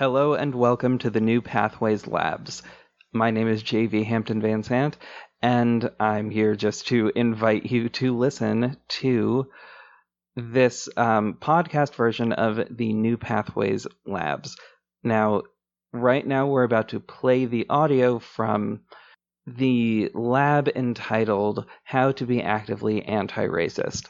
Hello and welcome to the New Pathways Labs. My name is JV Hampton Van Sant, and I'm here just to invite you to listen to this um, podcast version of the New Pathways Labs. Now, right now, we're about to play the audio from the lab entitled How to Be Actively Anti Racist.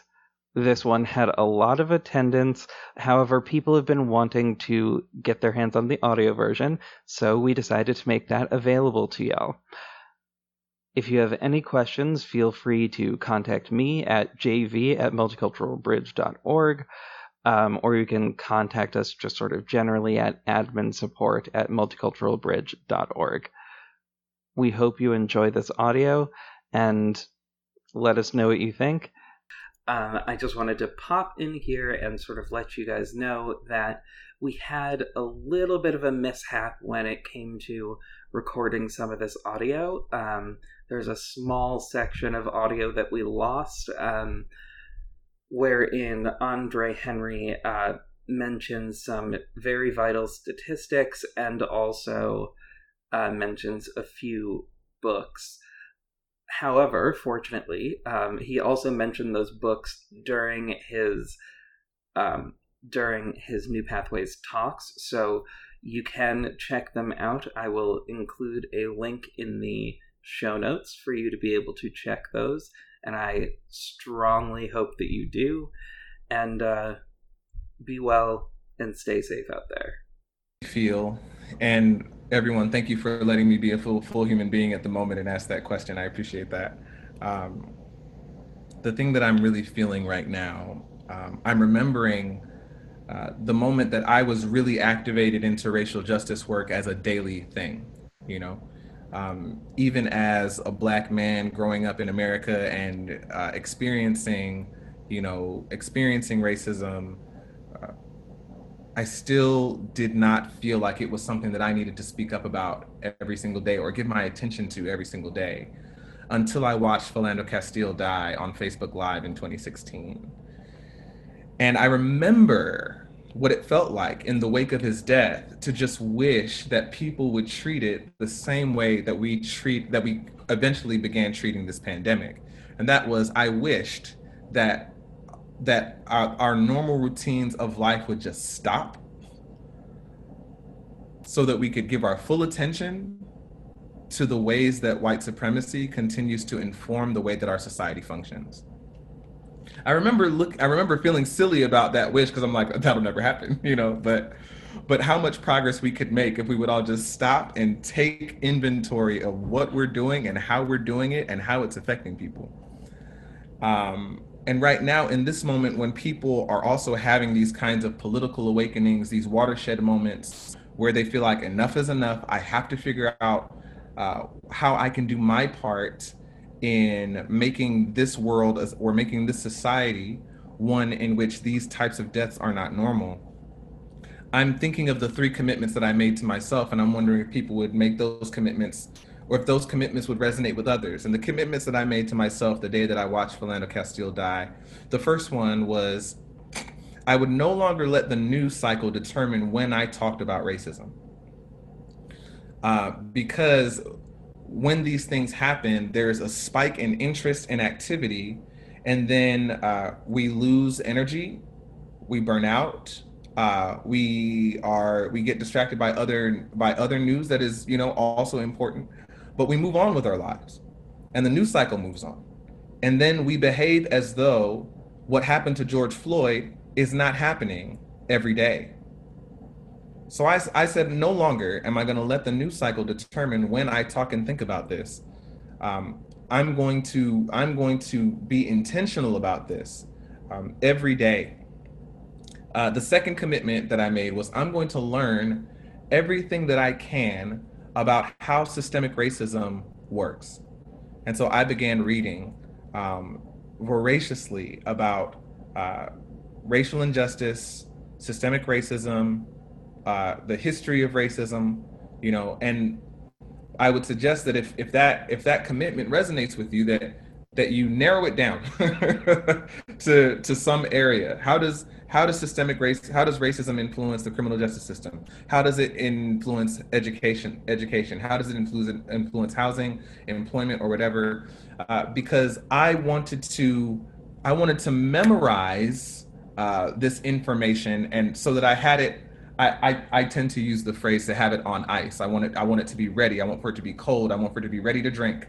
This one had a lot of attendance. However, people have been wanting to get their hands on the audio version, so we decided to make that available to y'all. If you have any questions, feel free to contact me at jv at multiculturalbridge.org, um, or you can contact us just sort of generally at admin support at multiculturalbridge.org. We hope you enjoy this audio and let us know what you think. Um, I just wanted to pop in here and sort of let you guys know that we had a little bit of a mishap when it came to recording some of this audio. Um, there's a small section of audio that we lost, um, wherein Andre Henry uh, mentions some very vital statistics and also uh, mentions a few books. However, fortunately, um, he also mentioned those books during his um, during his New Pathways talks, so you can check them out. I will include a link in the show notes for you to be able to check those, and I strongly hope that you do. And uh, be well and stay safe out there. Feel and everyone, thank you for letting me be a full full human being at the moment and ask that question. I appreciate that. Um, the thing that I'm really feeling right now, um, I'm remembering uh, the moment that I was really activated into racial justice work as a daily thing. You know, um, even as a black man growing up in America and uh, experiencing, you know, experiencing racism. I still did not feel like it was something that I needed to speak up about every single day or give my attention to every single day until I watched Philando Castile die on Facebook Live in 2016. And I remember what it felt like in the wake of his death to just wish that people would treat it the same way that we treat that we eventually began treating this pandemic. And that was I wished that that our, our normal routines of life would just stop so that we could give our full attention to the ways that white supremacy continues to inform the way that our society functions. I remember look I remember feeling silly about that wish because I'm like that'll never happen, you know, but but how much progress we could make if we would all just stop and take inventory of what we're doing and how we're doing it and how it's affecting people. Um, and right now in this moment when people are also having these kinds of political awakenings these watershed moments where they feel like enough is enough i have to figure out uh, how i can do my part in making this world or making this society one in which these types of deaths are not normal. I'm thinking of the three commitments that i made to myself and i'm wondering if people would make those commitments or if those commitments would resonate with others. And the commitments that I made to myself the day that I watched Philando Castile die, the first one was I would no longer let the news cycle determine when I talked about racism. Uh, because when these things happen, there's a spike in interest and activity, and then uh, we lose energy, we burn out, uh, we are we get distracted by other by other news that is you know also important but we move on with our lives and the news cycle moves on. And then we behave as though what happened to George Floyd is not happening every day. So I, I said, no longer am I going to let the news cycle determine when I talk and think about this. Um, I'm going to I'm going to be intentional about this um, every day. Uh, the second commitment that I made was I'm going to learn everything that I can about how systemic racism works. And so I began reading um, voraciously about uh, racial injustice, systemic racism, uh, the history of racism, you know, and I would suggest that if, if that if that commitment resonates with you, that that you narrow it down to to some area. How does how does systemic race how does racism influence the criminal justice system? How does it influence education education? How does it influence influence housing, employment, or whatever? Uh, because I wanted to I wanted to memorize uh, this information and so that I had it I, I, I, tend to use the phrase to have it on ice. I want it I want it to be ready. I want for it to be cold. I want for it to be ready to drink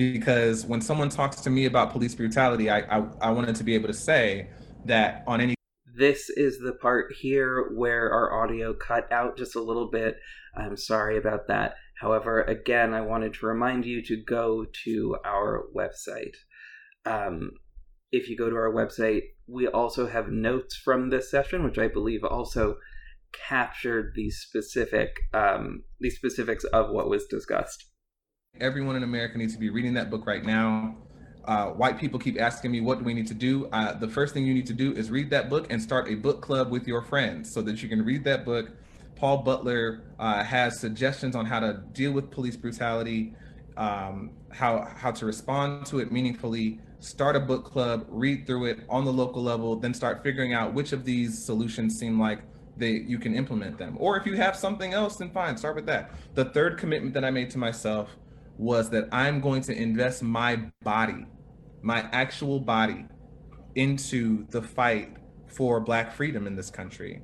because when someone talks to me about police brutality, I, I, I wanted to be able to say that on any. This is the part here where our audio cut out just a little bit. I'm sorry about that. However, again, I wanted to remind you to go to our website. Um, if you go to our website, we also have notes from this session, which I believe also captured the specific um, the specifics of what was discussed. Everyone in America needs to be reading that book right now. Uh, white people keep asking me, what do we need to do? Uh, the first thing you need to do is read that book and start a book club with your friends so that you can read that book. Paul Butler uh, has suggestions on how to deal with police brutality, um, how how to respond to it meaningfully. Start a book club, read through it on the local level, then start figuring out which of these solutions seem like they you can implement them. Or if you have something else, then fine, start with that. The third commitment that I made to myself was that I'm going to invest my body, my actual body, into the fight for Black freedom in this country.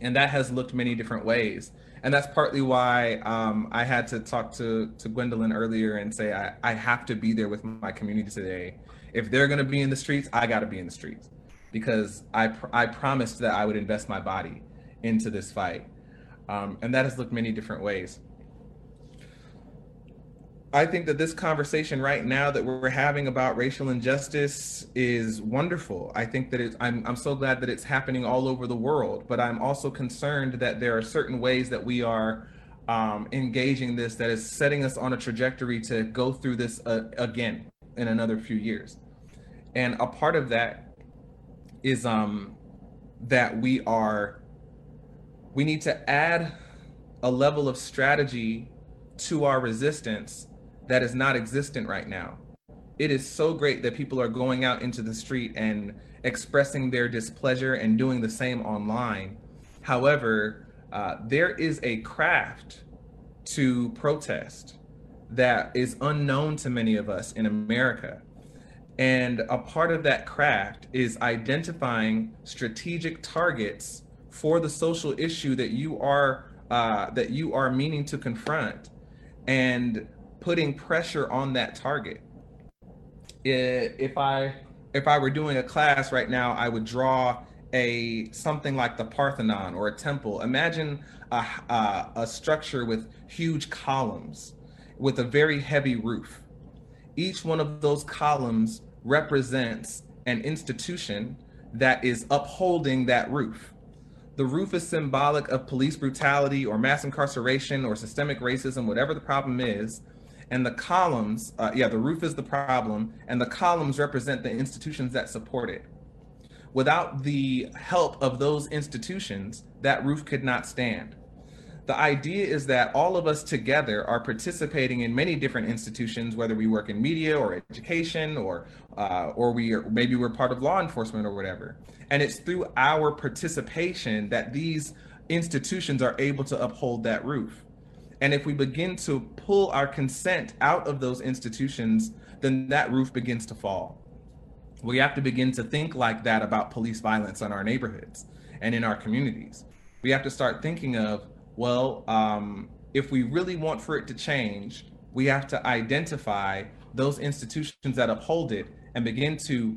And that has looked many different ways. And that's partly why um, I had to talk to, to Gwendolyn earlier and say, I, I have to be there with my community today. If they're going to be in the streets, I got to be in the streets because I, pr- I promised that I would invest my body into this fight. Um, and that has looked many different ways. I think that this conversation right now that we're having about racial injustice is wonderful. I think that it's, I'm, I'm so glad that it's happening all over the world, but I'm also concerned that there are certain ways that we are um, engaging this that is setting us on a trajectory to go through this uh, again in another few years. And a part of that is um, that we are, we need to add a level of strategy to our resistance that is not existent right now. It is so great that people are going out into the street and expressing their displeasure and doing the same online. However, uh, there is a craft to protest that is unknown to many of us in America. And a part of that craft is identifying strategic targets for the social issue that you are uh, that you are meaning to confront, and putting pressure on that target. If I if I were doing a class right now, I would draw a something like the Parthenon or a temple. Imagine a, a, a structure with huge columns with a very heavy roof. Each one of those columns represents an institution that is upholding that roof. The roof is symbolic of police brutality or mass incarceration or systemic racism, whatever the problem is and the columns, uh, yeah, the roof is the problem, and the columns represent the institutions that support it. Without the help of those institutions, that roof could not stand. The idea is that all of us together are participating in many different institutions, whether we work in media or education, or uh, or we are, maybe we're part of law enforcement or whatever. And it's through our participation that these institutions are able to uphold that roof. And if we begin to pull our consent out of those institutions, then that roof begins to fall. We have to begin to think like that about police violence in our neighborhoods and in our communities. We have to start thinking of, well, um, if we really want for it to change, we have to identify those institutions that uphold it and begin to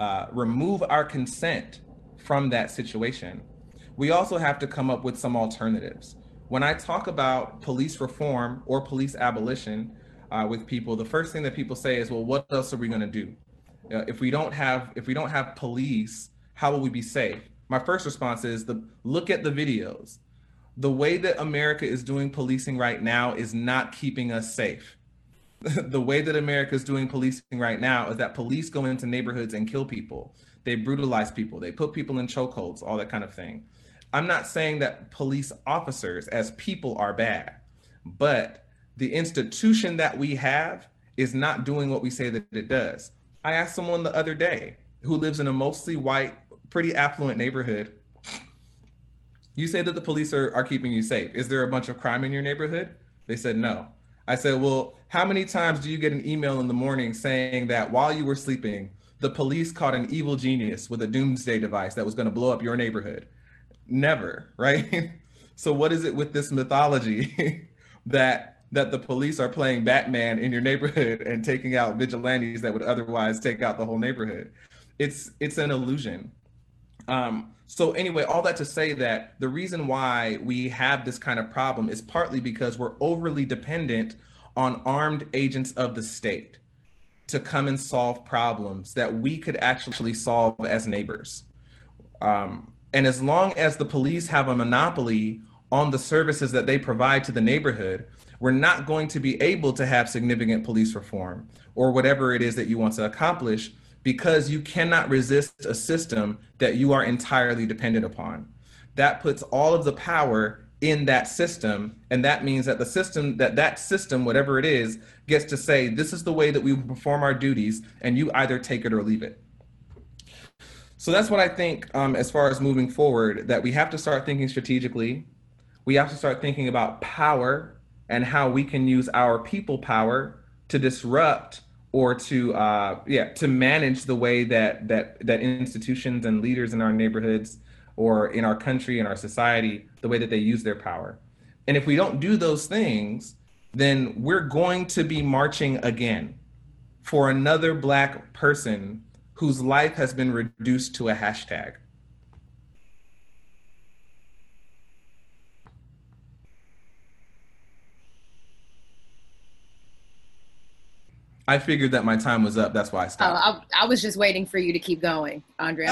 uh, remove our consent from that situation. We also have to come up with some alternatives when I talk about police reform or police abolition uh, with people, the first thing that people say is, "Well, what else are we going to do? Uh, if we don't have if we don't have police, how will we be safe?" My first response is, "The look at the videos. The way that America is doing policing right now is not keeping us safe." the way that America is doing policing right now is that police go into neighborhoods and kill people. They brutalize people. They put people in chokeholds, all that kind of thing. I'm not saying that police officers as people are bad, but the institution that we have is not doing what we say that it does. I asked someone the other day who lives in a mostly white, pretty affluent neighborhood. You say that the police are, are keeping you safe. Is there a bunch of crime in your neighborhood? They said no. I said, Well, how many times do you get an email in the morning saying that while you were sleeping, the police caught an evil genius with a doomsday device that was going to blow up your neighborhood? Never, right? so, what is it with this mythology that that the police are playing Batman in your neighborhood and taking out vigilantes that would otherwise take out the whole neighborhood? It's it's an illusion. Um, so anyway, all that to say that the reason why we have this kind of problem is partly because we're overly dependent on armed agents of the state to come and solve problems that we could actually solve as neighbors. Um, and as long as the police have a monopoly on the services that they provide to the neighborhood, we're not going to be able to have significant police reform or whatever it is that you want to accomplish because you cannot resist a system that you are entirely dependent upon. That puts all of the power in that system and that means that the system that that system whatever it is gets to say this is the way that we perform our duties and you either take it or leave it so that's what i think um, as far as moving forward that we have to start thinking strategically. We have to start thinking about power and how we can use our people power to disrupt or to uh, yeah to manage the way that that that institutions and leaders in our neighborhoods or in our country and our society the way that they use their power. And if we don't do those things then we're going to be marching again for another black person whose life has been reduced to a hashtag I figured that my time was up. That's why I stopped. Oh, I, I was just waiting for you to keep going, Andre.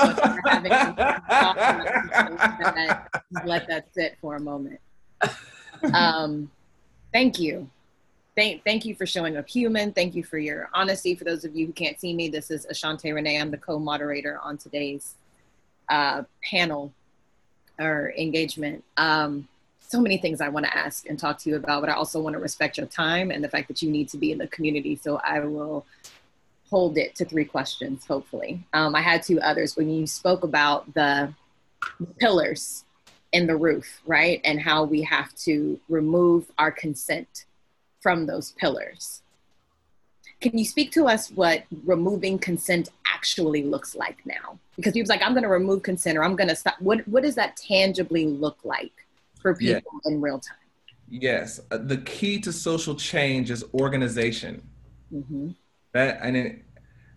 let that sit for a moment. Um, thank you. Thank, thank you for showing up human. Thank you for your honesty. For those of you who can't see me, this is Ashante Renee. I'm the co-moderator on today's uh, panel or engagement. Um, so many things I want to ask and talk to you about, but I also want to respect your time and the fact that you need to be in the community. So I will hold it to three questions, hopefully. Um, I had two others when you spoke about the pillars in the roof, right? And how we have to remove our consent from those pillars. Can you speak to us what removing consent actually looks like now? Because people's like, I'm going to remove consent or I'm going to stop. What, what does that tangibly look like? for people yeah. in real time. Yes, uh, the key to social change is organization. Mm-hmm. That and it,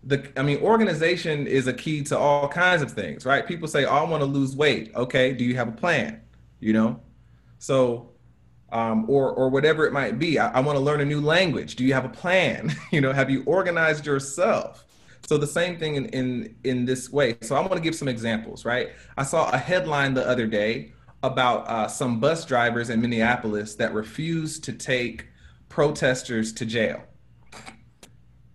the I mean, organization is a key to all kinds of things, right? People say, oh, "I want to lose weight." Okay, do you have a plan? You know, so um, or or whatever it might be. I, I want to learn a new language. Do you have a plan? you know, have you organized yourself? So the same thing in in in this way. So I want to give some examples, right? I saw a headline the other day about uh, some bus drivers in Minneapolis that refused to take protesters to jail.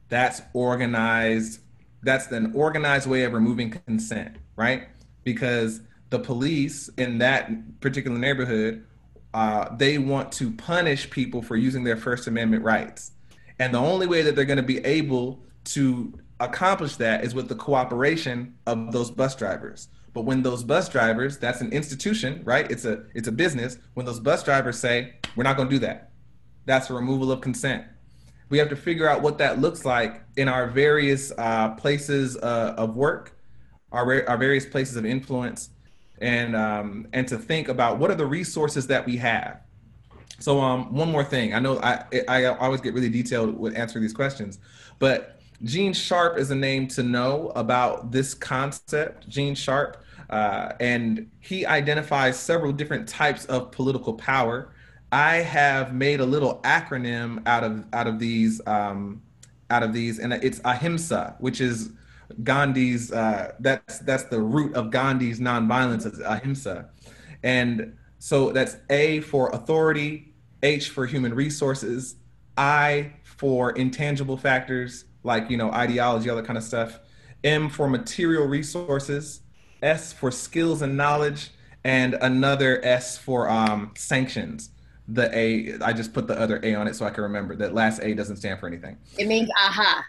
That's organized. That's an organized way of removing consent, right? Because the police in that particular neighborhood, uh, they want to punish people for using their First Amendment rights. And the only way that they're going to be able to accomplish that is with the cooperation of those bus drivers. But when those bus drivers, that's an institution, right? It's a it's a business. When those bus drivers say, "We're not going to do that," that's a removal of consent. We have to figure out what that looks like in our various uh, places uh, of work, our our various places of influence, and um, and to think about what are the resources that we have. So um, one more thing. I know I I always get really detailed with answering these questions, but Gene Sharp is a name to know about this concept. Gene Sharp uh, and he identifies several different types of political power. I have made a little acronym out of out of these um, out of these, and it's Ahimsa, which is Gandhi's. Uh, that's that's the root of Gandhi's nonviolence is Ahimsa, and so that's A for authority, H for human resources, I for intangible factors like you know ideology, all that kind of stuff, M for material resources, S for skills and knowledge, and another S for um, sanctions. the A. I just put the other A on it so I can remember. That last A doesn't stand for anything. It means aha.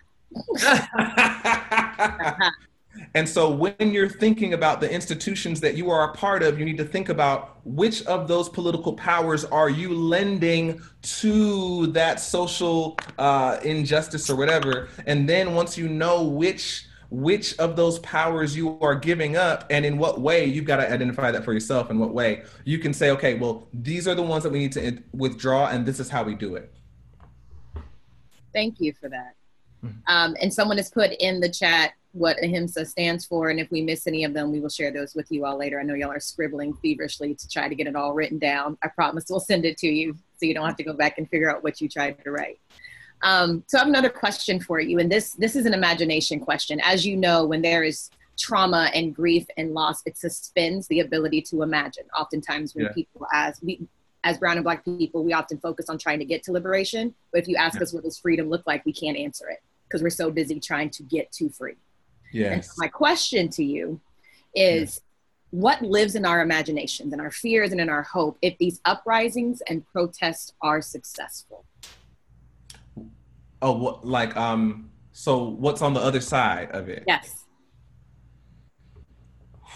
And so when you're thinking about the institutions that you are a part of, you need to think about which of those political powers are you lending to that social uh, injustice or whatever. And then once you know which which of those powers you are giving up and in what way you've got to identify that for yourself in what way. You can say okay well these are the ones that we need to withdraw and this is how we do it. Thank you for that mm-hmm. um, and someone has put in the chat what ahimsa stands for and if we miss any of them we will share those with you all later i know y'all are scribbling feverishly to try to get it all written down i promise we'll send it to you so you don't have to go back and figure out what you tried to write um, so I have another question for you, and this this is an imagination question. As you know, when there is trauma and grief and loss, it suspends the ability to imagine. Oftentimes, when yeah. people as we as brown and black people, we often focus on trying to get to liberation. But if you ask yeah. us what does freedom look like, we can't answer it because we're so busy trying to get to free. Yes. And so my question to you is what lives in our imaginations and our fears and in our hope if these uprisings and protests are successful? Oh, what, like um. So what's on the other side of it? Yes.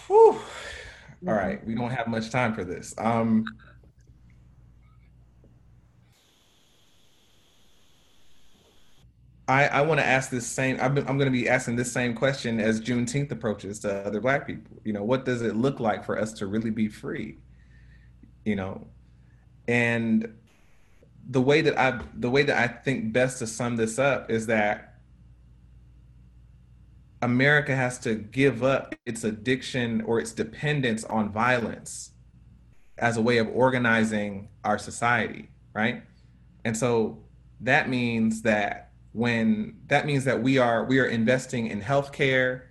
Whew. All right, we don't have much time for this. Um. I, I want to ask this same. I'm, I'm going to be asking this same question as Juneteenth approaches to other Black people. You know, what does it look like for us to really be free? You know, and the way that I the way that I think best to sum this up is that America has to give up its addiction or its dependence on violence as a way of organizing our society, right? And so that means that when that means that we are we are investing in healthcare,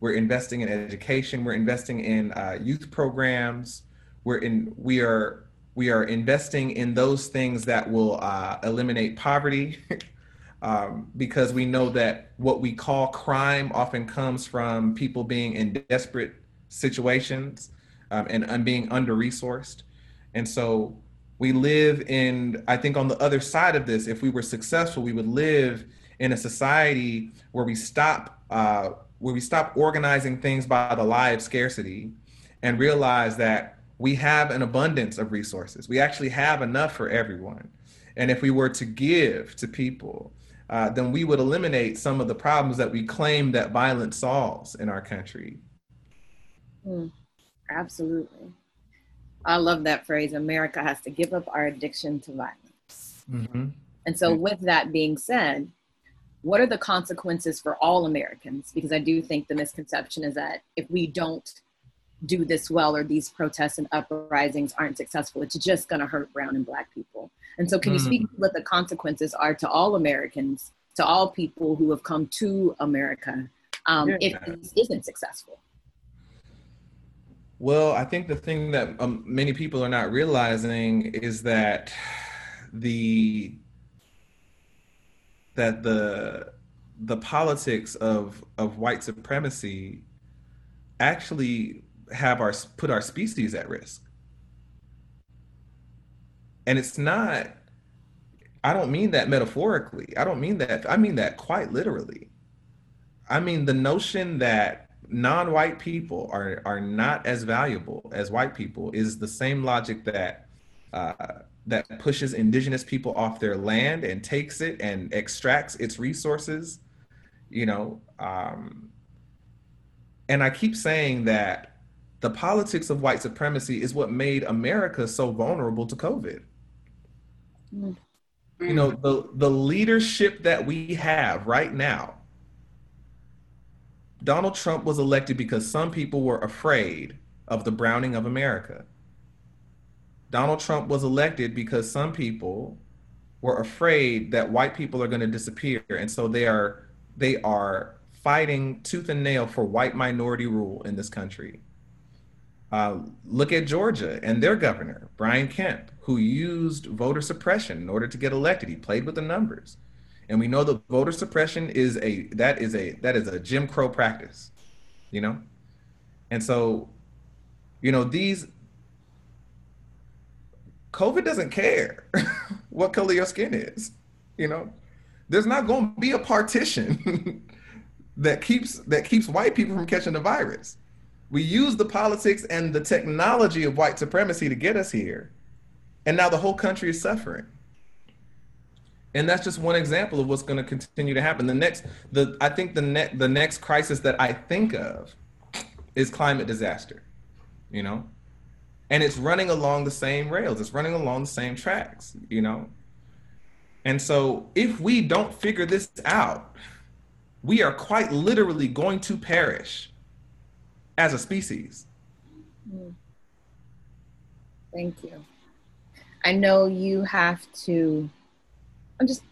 we're investing in education, we're investing in uh, youth programs, we're in we are we are investing in those things that will uh, eliminate poverty um, because we know that what we call crime often comes from people being in desperate situations um, and, and being under resourced. And so we live in, I think, on the other side of this, if we were successful, we would live in a society where we stop. Uh, where we stop organizing things by the lie of scarcity and realize that we have an abundance of resources. We actually have enough for everyone. And if we were to give to people, uh, then we would eliminate some of the problems that we claim that violence solves in our country. Mm, absolutely. I love that phrase America has to give up our addiction to violence. Mm-hmm. And so, with that being said, what are the consequences for all Americans? Because I do think the misconception is that if we don't do this well or these protests and uprisings aren't successful it's just going to hurt brown and black people and so can you speak mm. what the consequences are to all americans to all people who have come to america um, yeah. if this isn't successful well i think the thing that um, many people are not realizing is that the that the the politics of of white supremacy actually have our put our species at risk. And it's not I don't mean that metaphorically. I don't mean that I mean that quite literally. I mean the notion that non-white people are are not as valuable as white people is the same logic that uh, that pushes indigenous people off their land and takes it and extracts its resources you know um, and i keep saying that the politics of white supremacy is what made America so vulnerable to COVID. Mm. You know, the, the leadership that we have right now, Donald Trump was elected because some people were afraid of the browning of America. Donald Trump was elected because some people were afraid that white people are going to disappear and so they are they are fighting tooth and nail for white minority rule in this country. Uh, look at Georgia and their governor, Brian Kemp, who used voter suppression in order to get elected. He played with the numbers. And we know that voter suppression is a that is a that is a Jim Crow practice, you know? And so, you know, these COVID doesn't care what color your skin is. You know, there's not going to be a partition that keeps that keeps white people from catching the virus. We use the politics and the technology of white supremacy to get us here, and now the whole country is suffering. And that's just one example of what's going to continue to happen. The next, the I think the next the next crisis that I think of is climate disaster. You know, and it's running along the same rails. It's running along the same tracks. You know, and so if we don't figure this out, we are quite literally going to perish as a species. Mm. Thank you. I know you have to, I'm just,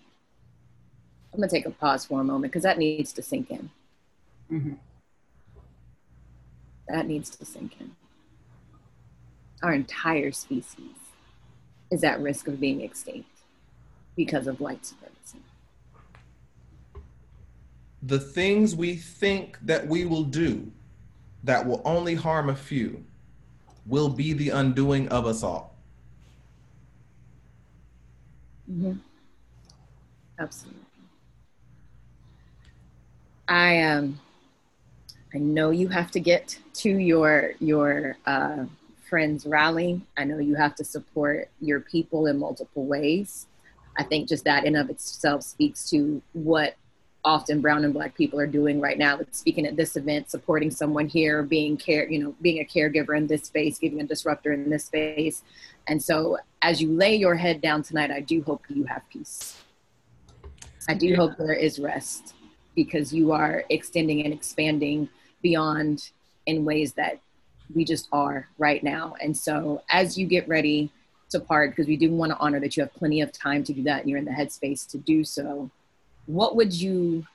I'm going to take a pause for a moment because that needs to sink in. Mm-hmm. That needs to sink in. Our entire species is at risk of being extinct because of white supremacy. The things we think that we will do that will only harm a few will be the undoing of us all. Mm-hmm. Absolutely. I um, I know you have to get to your your uh, friends rally. I know you have to support your people in multiple ways. I think just that in of itself speaks to what often brown and black people are doing right now speaking at this event supporting someone here being care you know being a caregiver in this space giving a disruptor in this space and so as you lay your head down tonight i do hope you have peace i do yeah. hope there is rest because you are extending and expanding beyond in ways that we just are right now and so as you get ready to part because we do want to honor that you have plenty of time to do that and you're in the headspace to do so what would you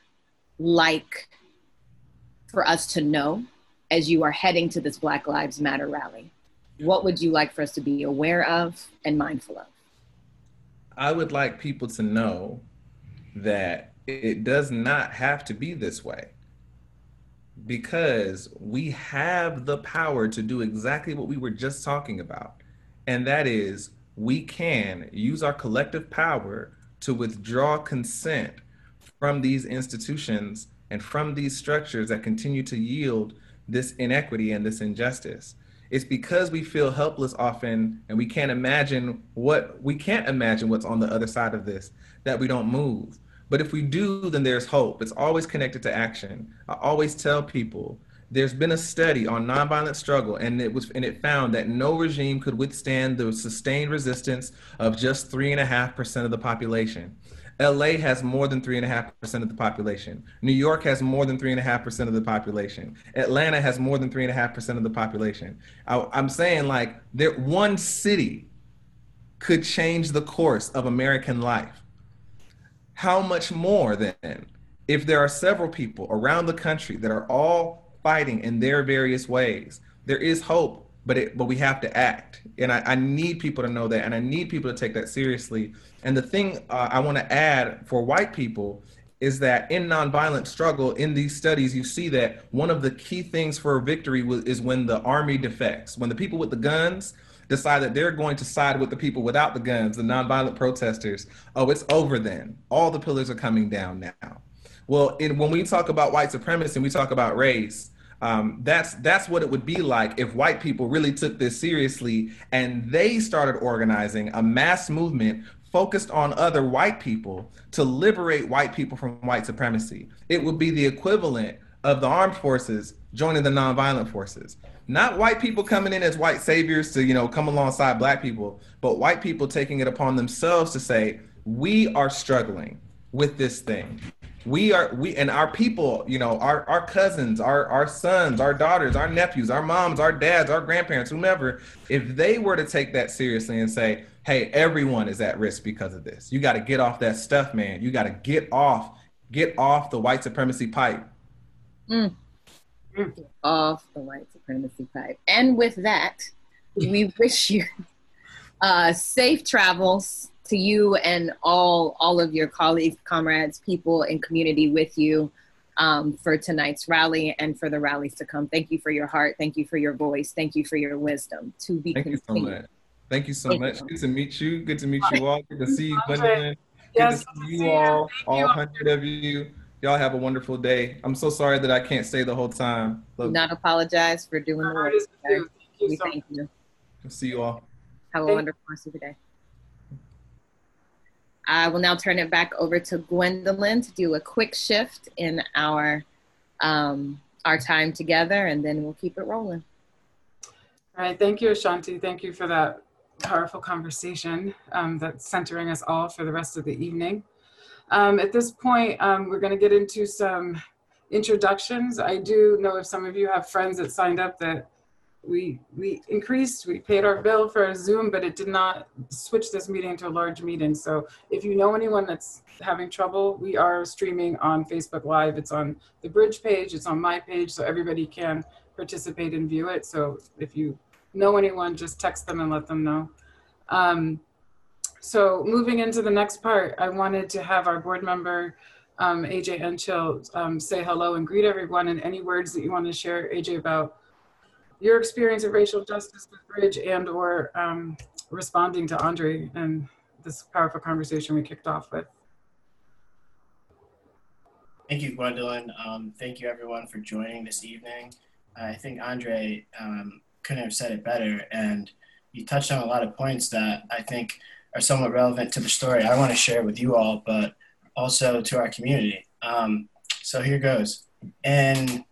like for us to know as you are heading to this Black Lives Matter rally? What would you like for us to be aware of and mindful of? I would like people to know that it does not have to be this way because we have the power to do exactly what we were just talking about. And that is, we can use our collective power to withdraw consent from these institutions and from these structures that continue to yield this inequity and this injustice. It's because we feel helpless often and we can't imagine what we can't imagine what's on the other side of this that we don't move. But if we do, then there's hope. It's always connected to action. I always tell people there's been a study on nonviolent struggle and it was and it found that no regime could withstand the sustained resistance of just three and a half percent of the population LA has more than 3.5% of the population. New York has more than 3.5% of the population. Atlanta has more than 3.5% of the population. I, am saying, like, there, one city could change the course of American life. How much more then if there are several people around the country that are all fighting in their various ways? There is hope but it but we have to act and I, I, need people to know that and i need people to take that seriously and the thing uh, i want to add for white people is that in nonviolent struggle in these studies you see that one of the key things for victory is when the army defects when the people with the guns decide that they're going to side with the people without the guns the nonviolent protesters oh it's over then all the pillars are coming down now well in, when we talk about white supremacy and we talk about race um, that's that's what it would be like if white people really took this seriously and they started organizing a mass movement focused on other white people to liberate white people from white supremacy. It would be the equivalent of the armed forces joining the nonviolent forces. Not white people coming in as white saviors to, you know, come alongside black people, but white people taking it upon themselves to say, we are struggling with this thing. We are we and our people you know our our cousins our our sons our daughters our nephews our moms our dads our grandparents whomever if they were to take that seriously and say hey everyone is at risk because of this. You got to get off that stuff man. You got to get off get off the white supremacy pipe. Mm. Get off the white supremacy pipe and with that we wish you uh, safe travels to you and all all of your colleagues, comrades, people and community with you um, for tonight's rally and for the rallies to come. Thank you for your heart. Thank you for your voice. Thank you for your wisdom to be Thank continued. Thank you so Thank much. You. Good to meet you. Good to meet you all. Good to see you, Gwendolyn. Yes, Good to see you all, all hundred of you. Y'all have a wonderful day. I'm so sorry that I can't stay the whole time. Love Not apologize for doing the work. Thank you. We thank you. See you all. Have a wonderful rest of the day. I will now turn it back over to Gwendolyn to do a quick shift in our um, our time together, and then we'll keep it rolling. All right. Thank you, Ashanti. Thank you for that powerful conversation um, that's centering us all for the rest of the evening. Um, at this point, um, we're going to get into some introductions. I do know if some of you have friends that signed up that we we increased, we paid our bill for Zoom, but it did not switch this meeting into a large meeting. So if you know anyone that's having trouble, we are streaming on Facebook Live. It's on the Bridge page, it's on my page, so everybody can participate and view it. So if you know anyone, just text them and let them know. Um, so moving into the next part, I wanted to have our board member, um, AJ Enchill, um, say hello and greet everyone and any words that you want to share, AJ, about your experience of racial justice with Bridge and or um, responding to Andre and this powerful conversation we kicked off with. Thank you, Gwendolyn. Um, thank you, everyone, for joining this evening. I think Andre um, couldn't have said it better, and you touched on a lot of points that I think are somewhat relevant to the story I want to share with you all, but also to our community. Um, so here goes. And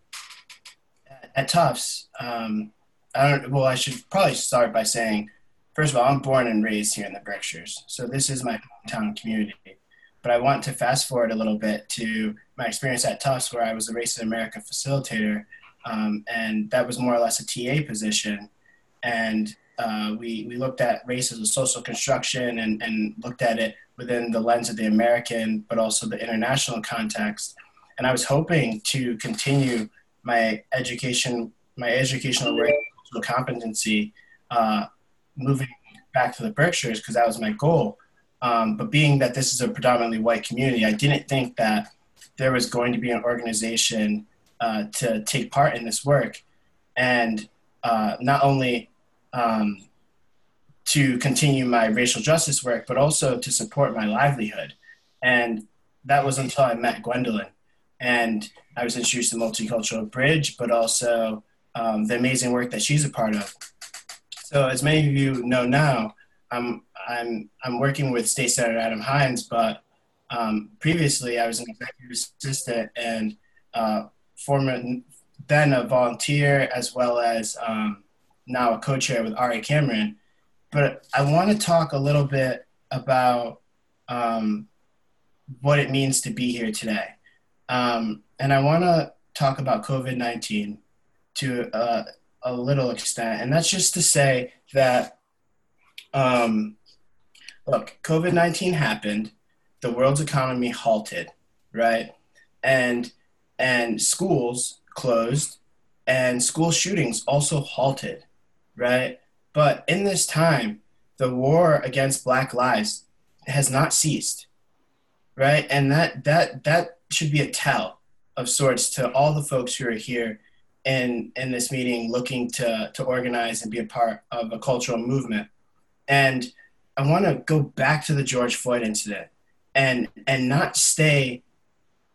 at Tufts, um, I don't. Well, I should probably start by saying, first of all, I'm born and raised here in the Berkshires, so this is my hometown community. But I want to fast forward a little bit to my experience at Tufts, where I was a Race in America facilitator, um, and that was more or less a TA position. And uh, we, we looked at race as a social construction and, and looked at it within the lens of the American, but also the international context. And I was hoping to continue my education, my educational racial competency, uh, moving back to the Berkshires because that was my goal. Um, but being that this is a predominantly white community, I didn't think that there was going to be an organization uh, to take part in this work. And uh, not only um, to continue my racial justice work, but also to support my livelihood. And that was until I met Gwendolyn. And I was introduced to Multicultural Bridge, but also um, the amazing work that she's a part of. So, as many of you know now, I'm, I'm, I'm working with State Senator Adam Hinds, but um, previously I was an executive assistant and uh, former, then a volunteer, as well as um, now a co-chair with Ari Cameron. But I want to talk a little bit about um, what it means to be here today. Um, and I want to talk about COVID 19 to a little extent. And that's just to say that, um, look, COVID 19 happened, the world's economy halted, right? And, and schools closed, and school shootings also halted right? But in this time, the war against Black lives has not ceased, right? And that that that should be a tell of sorts to all the folks who are here in in this meeting, looking to to organize and be a part of a cultural movement. And I want to go back to the George Floyd incident and and not stay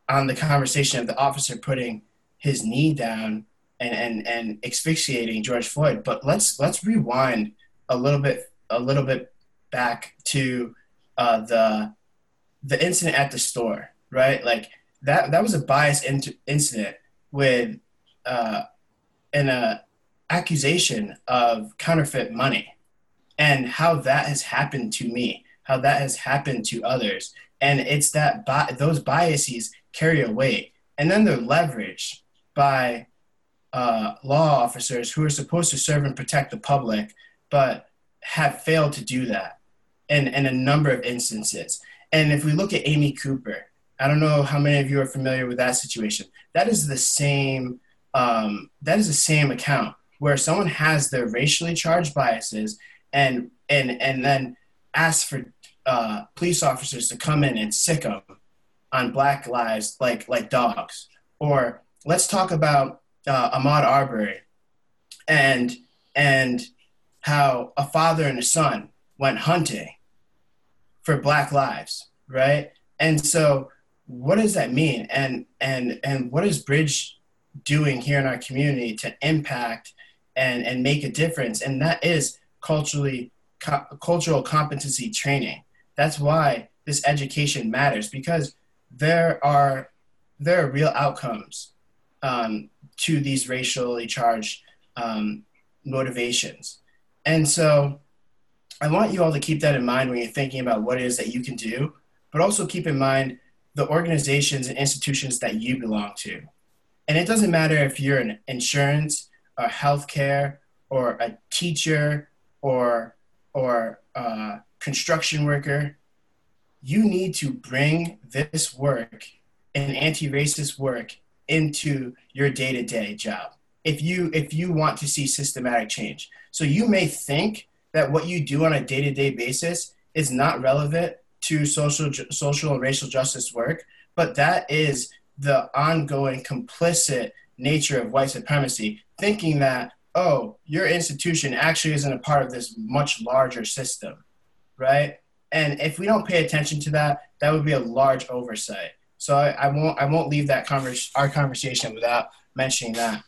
on the conversation of the officer putting his knee down and and and asphyxiating George Floyd. But let's let's rewind a little bit a little bit back to uh, the the incident at the store, right? Like that that was a biased in- incident with uh, an uh, accusation of counterfeit money, and how that has happened to me, how that has happened to others, and it's that bi- those biases carry a weight, and then they're leveraged by uh, law officers who are supposed to serve and protect the public, but have failed to do that in, in a number of instances. And if we look at Amy Cooper, I don't know how many of you are familiar with that situation. That is the same. Um, that is the same account where someone has their racially charged biases and and and then asks for uh, police officers to come in and sick them on black lives like like dogs. Or let's talk about uh, Ahmaud Arbery, and and how a father and a son went hunting for Black lives, right? And so, what does that mean? And and and what is Bridge doing here in our community to impact and and make a difference? And that is culturally co- cultural competency training. That's why this education matters because there are there are real outcomes um, to these racially charged um, motivations. And so I want you all to keep that in mind when you're thinking about what it is that you can do, but also keep in mind the organizations and institutions that you belong to. And it doesn't matter if you're an insurance or healthcare or a teacher or or a construction worker, you need to bring this work and anti-racist work into your day-to-day job. If you if you want to see systematic change. So you may think that what you do on a day-to-day basis is not relevant to social social and racial justice work but that is the ongoing complicit nature of white supremacy thinking that oh your institution actually isn't a part of this much larger system right? And if we don't pay attention to that that would be a large oversight so I, I won't I won't leave that convers our conversation without mentioning that.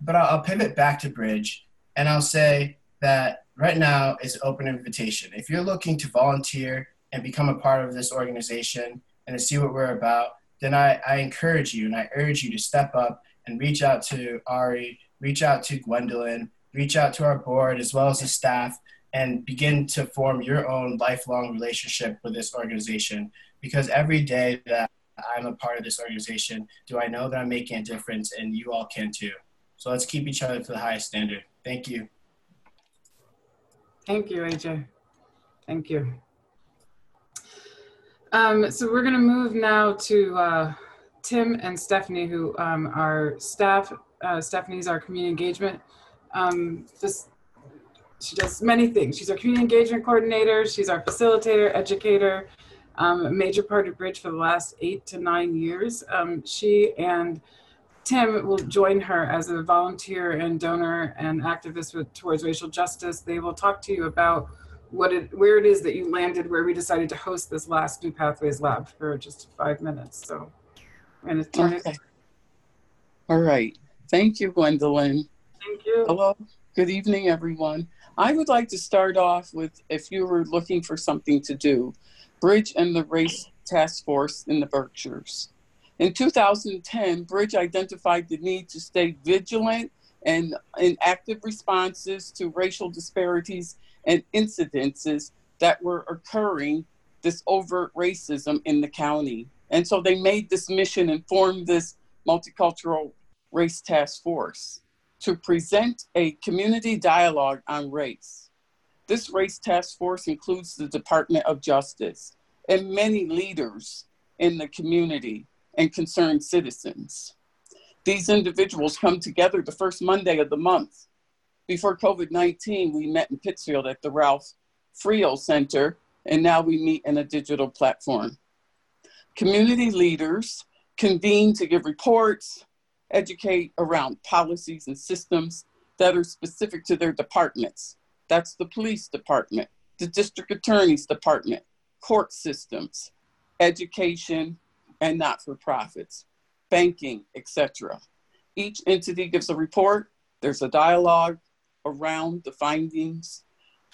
But I'll, I'll pivot back to Bridge, and I'll say that right now is open invitation. If you're looking to volunteer and become a part of this organization and to see what we're about, then I, I encourage you and I urge you to step up and reach out to Ari, reach out to Gwendolyn, reach out to our board as well as the staff, and begin to form your own lifelong relationship with this organization. Because every day that I'm a part of this organization, do I know that I'm making a difference and you all can too. So let's keep each other to the highest standard. Thank you. Thank you, AJ. Thank you. Um, so we're going to move now to uh, Tim and Stephanie, who um, are staff. Uh, Stephanie's our community engagement. Um, this, she does many things. She's our community engagement coordinator. She's our facilitator, educator, um, a major part of Bridge for the last eight to nine years. Um, she and Tim will join her as a volunteer and donor and activist with, towards racial justice. They will talk to you about what it, where it is that you landed, where we decided to host this last New Pathways Lab for just five minutes. So to turn okay. All right. Thank you, Gwendolyn. Thank you. Hello. Good evening, everyone. I would like to start off with if you were looking for something to do, Bridge and the Race Task Force in the Berkshires. In 2010, Bridge identified the need to stay vigilant and in active responses to racial disparities and incidences that were occurring, this overt racism in the county. And so they made this mission and formed this multicultural race task force to present a community dialogue on race. This race task force includes the Department of Justice and many leaders in the community and concerned citizens. These individuals come together the first Monday of the month. Before COVID 19, we met in Pittsfield at the Ralph Froio Center, and now we meet in a digital platform. Community leaders convene to give reports, educate around policies and systems that are specific to their departments that's the police department, the district attorney's department, court systems, education, and not for profits, banking, etc. Each entity gives a report, there's a dialogue around the findings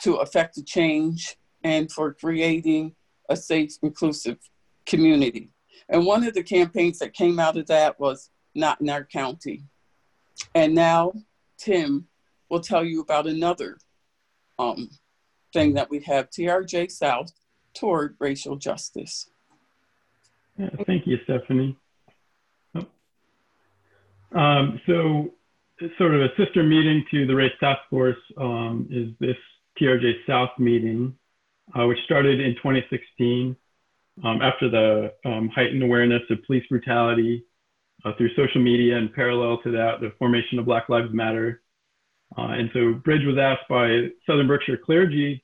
to affect the change and for creating a safe, inclusive community. And one of the campaigns that came out of that was Not in Our County. And now Tim will tell you about another um, thing that we have TRJ South toward racial justice. Yeah, thank you, Stephanie. Oh. Um, so, sort of a sister meeting to the Race Task Force um, is this TRJ South meeting, uh, which started in 2016 um, after the um, heightened awareness of police brutality uh, through social media, and parallel to that, the formation of Black Lives Matter uh, and so Bridge was asked by Southern Berkshire clergy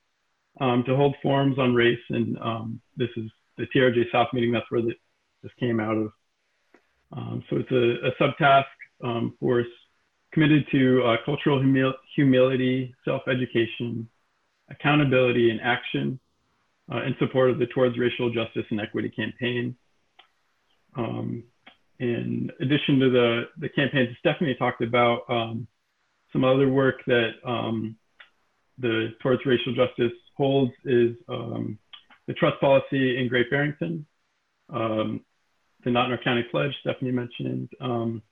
um, to hold forums on race. And um, this is the TRJ South meeting. That's where the, this came out of. Um, so it's a, a subtask um, force committed to uh, cultural humil humility, self-education, accountability, and action uh, in support of the Towards Racial Justice and Equity campaign. Um, in addition to the, the campaigns Stephanie talked about, um, some other work that um, the Towards Racial Justice holds is um, the trust policy in Great Barrington, um, the Not in Our County Pledge, Stephanie mentioned. Um,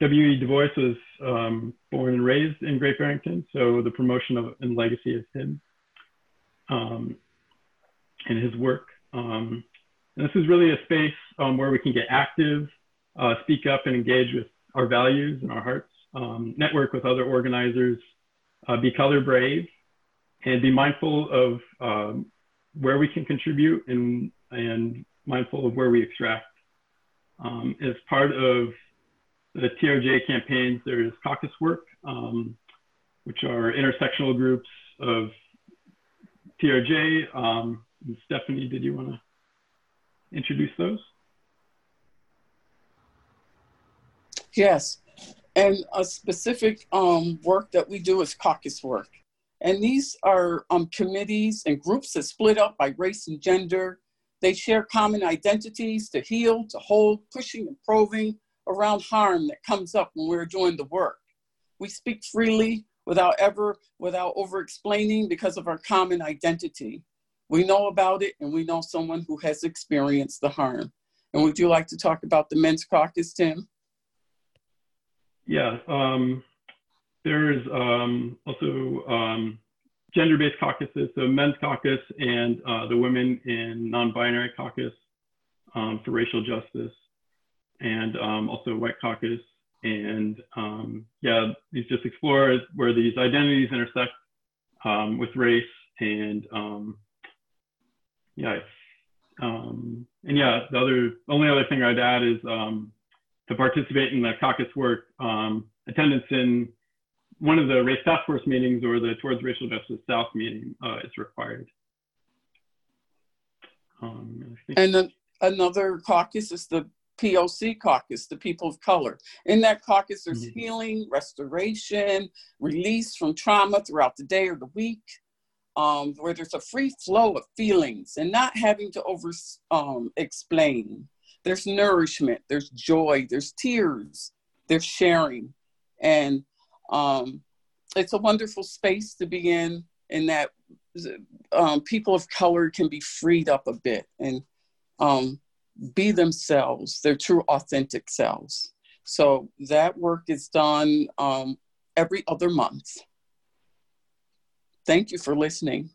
W.E. Du Bois was um, born and raised in Great Barrington, so the promotion of and legacy of him um, and his work. Um, and this is really a space um, where we can get active, uh, speak up and engage with our values and our hearts, um, network with other organizers, uh, be color brave, and be mindful of um, where we can contribute and, and mindful of where we extract. Um, as part of the TRJ campaigns, there's caucus work, um, which are intersectional groups of TRJ. Um, Stephanie, did you want to introduce those? Yes, and a specific um, work that we do is caucus work. And these are um, committees and groups that split up by race and gender. They share common identities to heal, to hold, pushing and probing around harm that comes up when we're doing the work. We speak freely without ever, without over explaining because of our common identity. We know about it and we know someone who has experienced the harm. And would you like to talk about the Men's Caucus, Tim? Yeah, um, there's um, also um, gender-based caucuses, so Men's Caucus and uh, the Women in Non-Binary Caucus um, for Racial Justice, and um, also White Caucus. And um, yeah, these just explore where these identities intersect um, with race and yeah, and yeah, the other only other thing I'd add is to participate in the caucus work, um, attendance in one of the race task force meetings or the Towards Racial Justice South meeting uh, is required. Um, and then another caucus is the POC caucus, the people of color. In that caucus, there's mm-hmm. healing, restoration, release from trauma throughout the day or the week, um, where there's a free flow of feelings and not having to over um, explain there's nourishment, there's joy, there's tears, there's sharing. And um, it's a wonderful space to be in, in that um, people of color can be freed up a bit and um, be themselves, their true authentic selves. So that work is done um, every other month. Thank you for listening.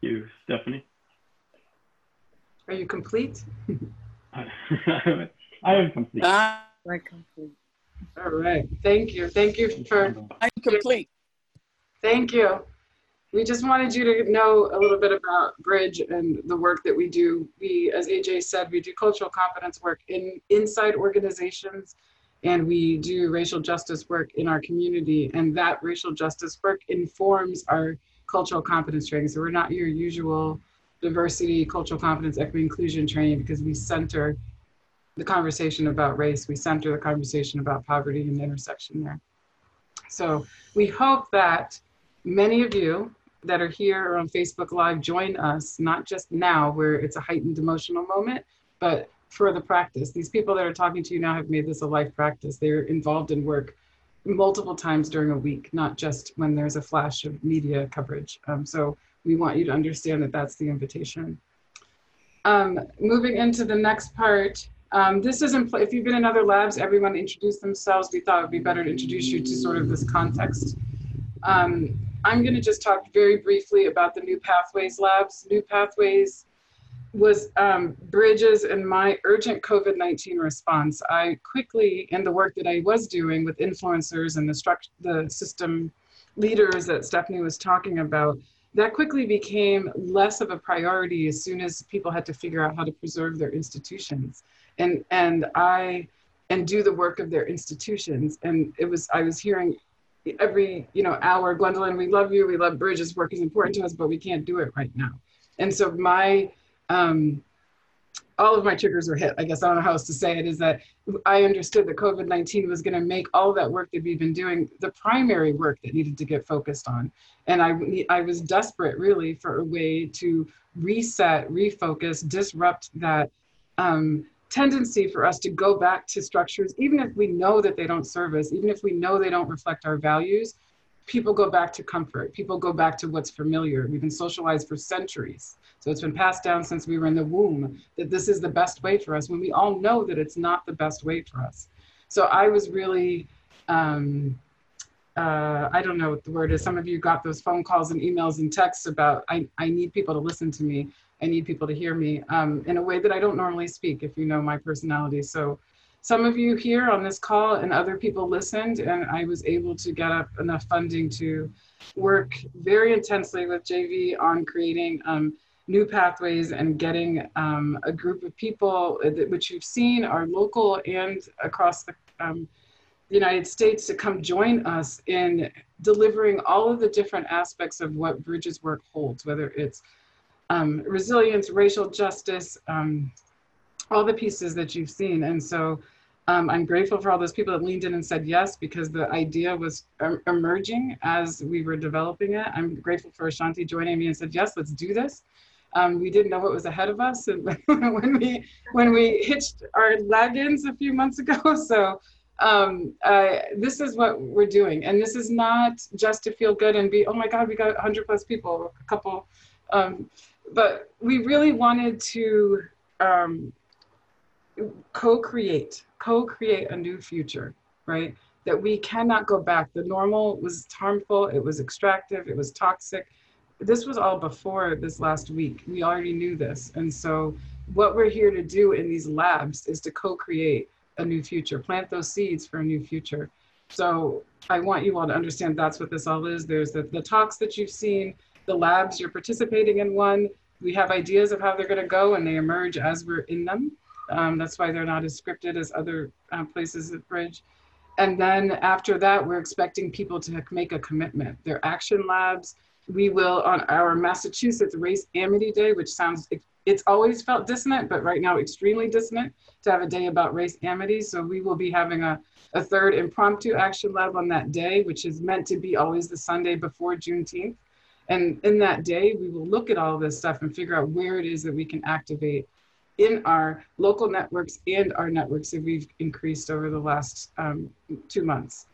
Thank you, Stephanie. Are you complete? I am complete. Uh, I'm complete. All right. Thank you. Thank you for. I'm complete. Thank you. We just wanted you to know a little bit about Bridge and the work that we do. We, as AJ said, we do cultural competence work in inside organizations, and we do racial justice work in our community. And that racial justice work informs our cultural competence training. So we're not your usual diversity, cultural competence, equity, inclusion training because we center the conversation about race. We center the conversation about poverty and the intersection there. So we hope that many of you that are here or on Facebook Live join us, not just now where it's a heightened emotional moment, but for the practice. These people that are talking to you now have made this a life practice. They're involved in work multiple times during a week, not just when there's a flash of media coverage. Um, so we want you to understand that that's the invitation. Um, moving into the next part, um, this isn't, if you've been in other labs, everyone introduce themselves. We thought it would be better to introduce you to sort of this context. Um, I'm gonna just talk very briefly about the New Pathways labs. New Pathways was um, Bridges and my urgent COVID-19 response. I quickly, in the work that I was doing with influencers and the, the system leaders that Stephanie was talking about, that quickly became less of a priority as soon as people had to figure out how to preserve their institutions. And and i and do the work of their institutions. And it was i was hearing every you know hour gwendolyn we love you we love bridges work is important to us but we can't do it right now. And so my um, all of my triggers were hit. I guess I don't know how else to say it. Is that I understood that COVID nineteen was going to make all that work that we've been doing the primary work that needed to get focused on, and I I was desperate really for a way to reset, refocus, disrupt that. Um, tendency for us to go back to structures, even if we know that they don't serve us, even if we know they don't reflect our values, people go back to comfort. People go back to what's familiar. We've been socialized for centuries. So it's been passed down since we were in the womb that this is the best way for us when we all know that it's not the best way for us. So I was really, um, uh, I don't know what the word is. Some of you got those phone calls and emails and texts about, I, I need people to listen to me. I need people to hear me um, in a way that I don't normally speak, if you know my personality. So some of you here on this call and other people listened, and I was able to get up enough funding to work very intensely with JV on creating um, new pathways and getting um, a group of people, which you've seen are local and across the, um, the United States, to come join us in delivering all of the different aspects of what Bridges work holds, whether it's um, resilience, racial justice, um, all the pieces that you've seen. And so um, I'm grateful for all those people that leaned in and said yes because the idea was um, emerging as we were developing it. I'm grateful for Ashanti joining me and said yes, let's do this. Um, we didn't know what was ahead of us and when we when we hitched our wagons a few months ago. So um, uh, this is what we're doing, and this is not just to feel good and be oh my god we got 100 plus people, a couple, um, but we really wanted to um, co-create co-create a new future, right? That we cannot go back. The normal was harmful, it was extractive, it was toxic. This was all before this last week. We already knew this. And so what we're here to do in these labs is to co-create a new future, plant those seeds for a new future. So I want you all to understand that's what this all is. There's the, the talks that you've seen, the labs, you're participating in one. We have ideas of how they're going to go and they emerge as we're in them. Um, that's why they're not as scripted as other uh, places at Bridge. And then after that, we're expecting people to make a commitment. They're action labs. We will, on our Massachusetts Race Amity Day, which sounds, it's always felt dissonant, but right now extremely dissonant to have a day about race amity. So we will be having a, a third impromptu action lab on that day, which is meant to be always the Sunday before Juneteenth. And in that day, we will look at all this stuff and figure out where it is that we can activate in our local networks and our networks that we've increased over the last um, two months.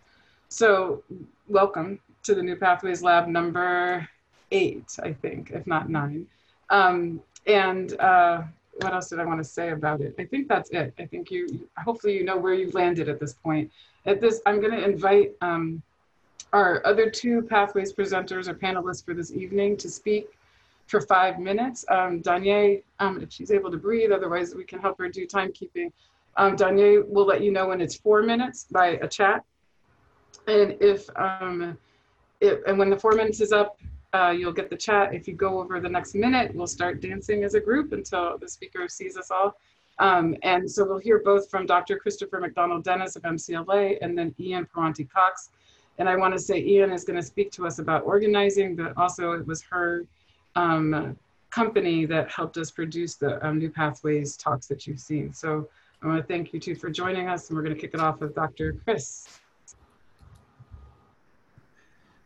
So welcome to the New Pathways Lab number eight, I think, if not nine. Um, and uh, what else did I want to say about it? I think that's it. I think you, hopefully you know where you've landed at this point. At this, I'm going to invite um, our other two Pathways presenters or panelists for this evening to speak for five minutes. Um, Danye, um, if she's able to breathe, otherwise we can help her do timekeeping. Um, Danye will let you know when it's four minutes by a chat. And if, um, if and when the four minutes is up, uh, you'll get the chat. If you go over the next minute, we'll start dancing as a group until the speaker sees us all. Um, and so we'll hear both from Dr. Christopher McDonald Dennis of MCLA and then Ian Paranti Cox. And I want to say Ian is going to speak to us about organizing, but also it was her um, company that helped us produce the um, New Pathways talks that you've seen. So I want to thank you two for joining us, and we're going to kick it off with Dr. Chris.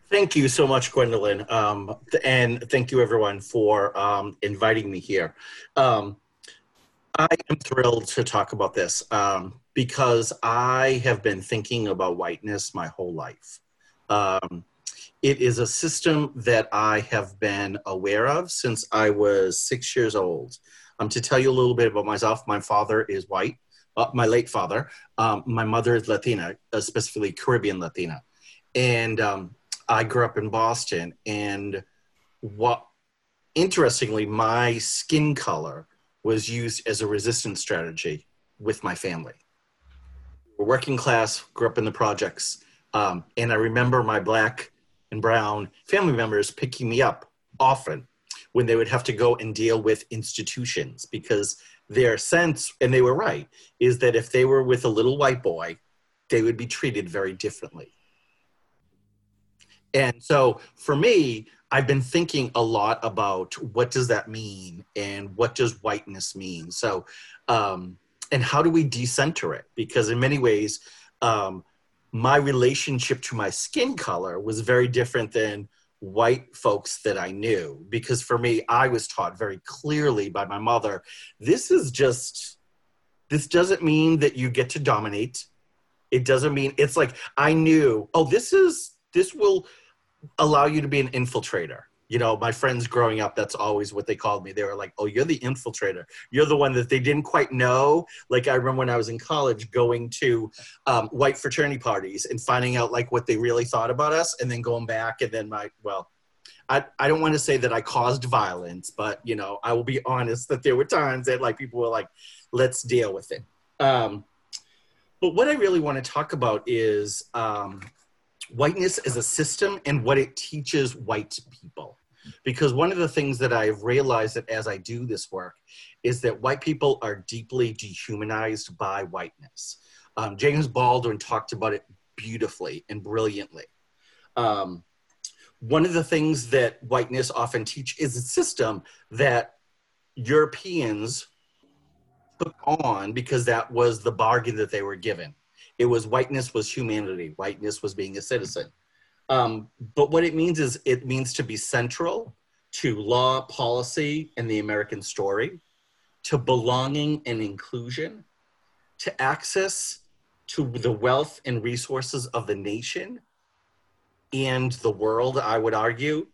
Thank you so much, Gwendolyn. Um, and thank you, everyone, for um, inviting me here. Um, I am thrilled to talk about this um, because I have been thinking about whiteness my whole life. It is a system that I have been aware of since I was six years old. Um, to tell you a little bit about myself, my father is white, uh, my late father. Um, my mother is Latina, uh, specifically Caribbean Latina. And um, I grew up in Boston. And what, interestingly, my skin color was used as a resistance strategy with my family. Working class, grew up in the projects. Um, and I remember my black and brown family members picking me up often when they would have to go and deal with institutions because their sense, and they were right, is that if they were with a little white boy, they would be treated very differently. And so for me, I've been thinking a lot about what does that mean and what does whiteness mean. So, um, and how do we decenter it? Because in many ways, um, my relationship to my skin color was very different than white folks that I knew. Because for me, I was taught very clearly by my mother this is just, this doesn't mean that you get to dominate. It doesn't mean, it's like, I knew, oh, this is, this will allow you to be an infiltrator you know, my friends growing up, that's always what they called me. They were like, "Oh, you're the infiltrator. You're the one that they didn't quite know." Like I remember when I was in college, going to um, white fraternity parties and finding out like what they really thought about us, and then going back, and then my well, I I don't want to say that I caused violence, but you know, I will be honest that there were times that like people were like, "Let's deal with it." Um, but what I really want to talk about is um, whiteness as a system and what it teaches white people. Because one of the things that I've realized that as I do this work is that white people are deeply dehumanized by whiteness. Um, James Baldwin talked about it beautifully and brilliantly. Um, one of the things that whiteness often teach is a system that Europeans took on because that was the bargain that they were given. It was whiteness was humanity. Whiteness was being a citizen. Um, but what it means is it means to be central to law, policy, and the American story, to belonging and inclusion, to access to the wealth and resources of the nation and the world, I would argue.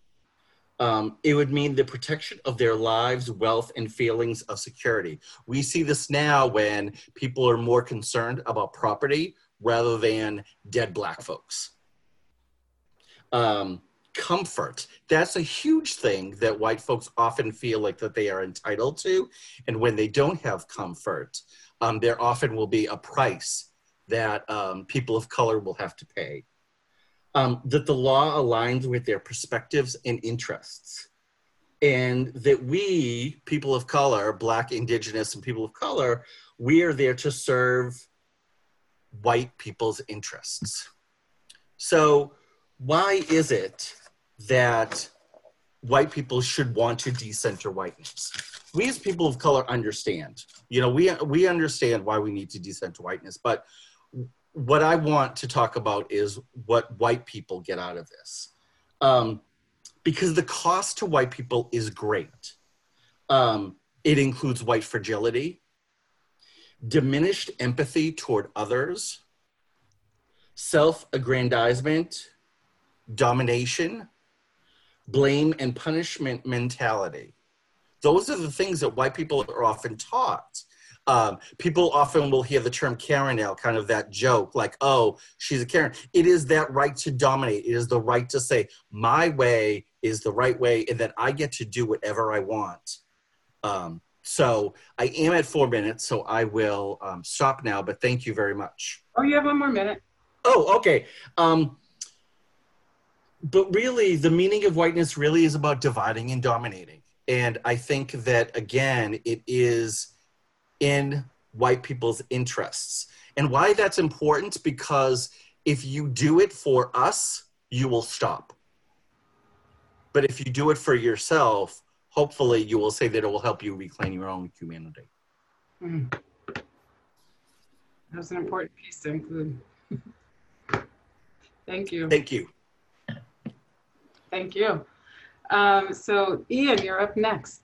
Um, it would mean the protection of their lives, wealth, and feelings of security. We see this now when people are more concerned about property rather than dead black folks. Um, comfort that's a huge thing that white folks often feel like that they are entitled to and when they don't have comfort um, there often will be a price that um, people of color will have to pay um, that the law aligns with their perspectives and interests and that we people of color black indigenous and people of color we are there to serve white people's interests. So, why is it that white people should want to decenter whiteness? We as people of color understand. You know, we we understand why we need to decenter whiteness, but what I want to talk about is what white people get out of this. Um, because the cost to white people is great. Um, it includes white fragility, diminished empathy toward others, self aggrandizement, domination, blame and punishment mentality. Those are the things that white people are often taught. Um, people often will hear the term Karen now, kind of that joke, like, oh, she's a Karen. It is that right to dominate. It is the right to say, my way is the right way, and that I get to do whatever I want. Um, so I am at four minutes, so I will um, stop now, but thank you very much. Oh, you have one more minute. Oh, okay. Um, but really, the meaning of whiteness really is about dividing and dominating. And I think that, again, it is in white people's interests. And why that's important, because if you do it for us, you will stop. But if you do it for yourself, hopefully you will say that it will help you reclaim your own humanity. Mm. That's an important piece to include. Thank you. Thank you. Thank you. Um, so Ian, you're up next.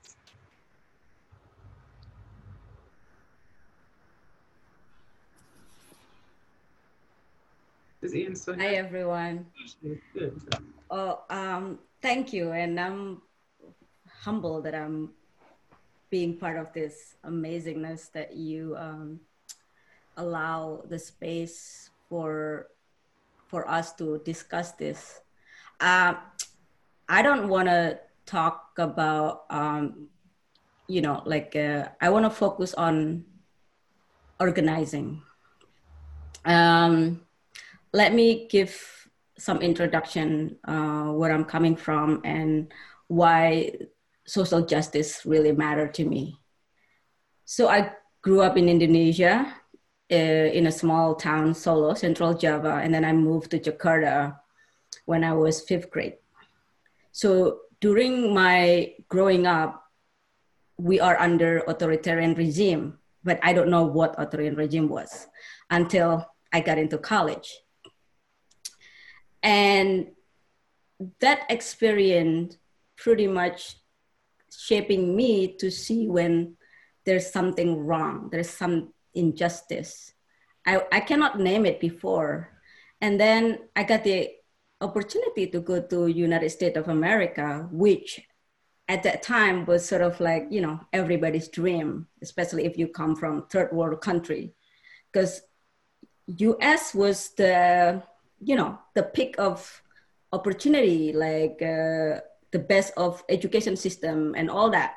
Is Ian still here? Hi everyone. Oh, um, thank you, and I'm humble that I'm being part of this amazingness that you um, allow the space for for us to discuss this. Uh, I don't want to talk about um, you know like uh, I want to focus on organizing. Um, let me give some introduction uh, where I'm coming from and why social justice really mattered to me. So I grew up in Indonesia uh, in a small town, Solo, Central Java, and then I moved to Jakarta when I was fifth grade. So during my growing up, we are under authoritarian regime, but I don't know what authoritarian regime was until I got into college. And that experience pretty much shaping me to see when there's something wrong, there's some injustice. I, I cannot name it before. And then I got the opportunity to go to United States of America, which at that time was sort of like, you know, everybody's dream, especially if you come from third world country. Because US was the, you know, the peak of opportunity, like uh, the best of education system and all that.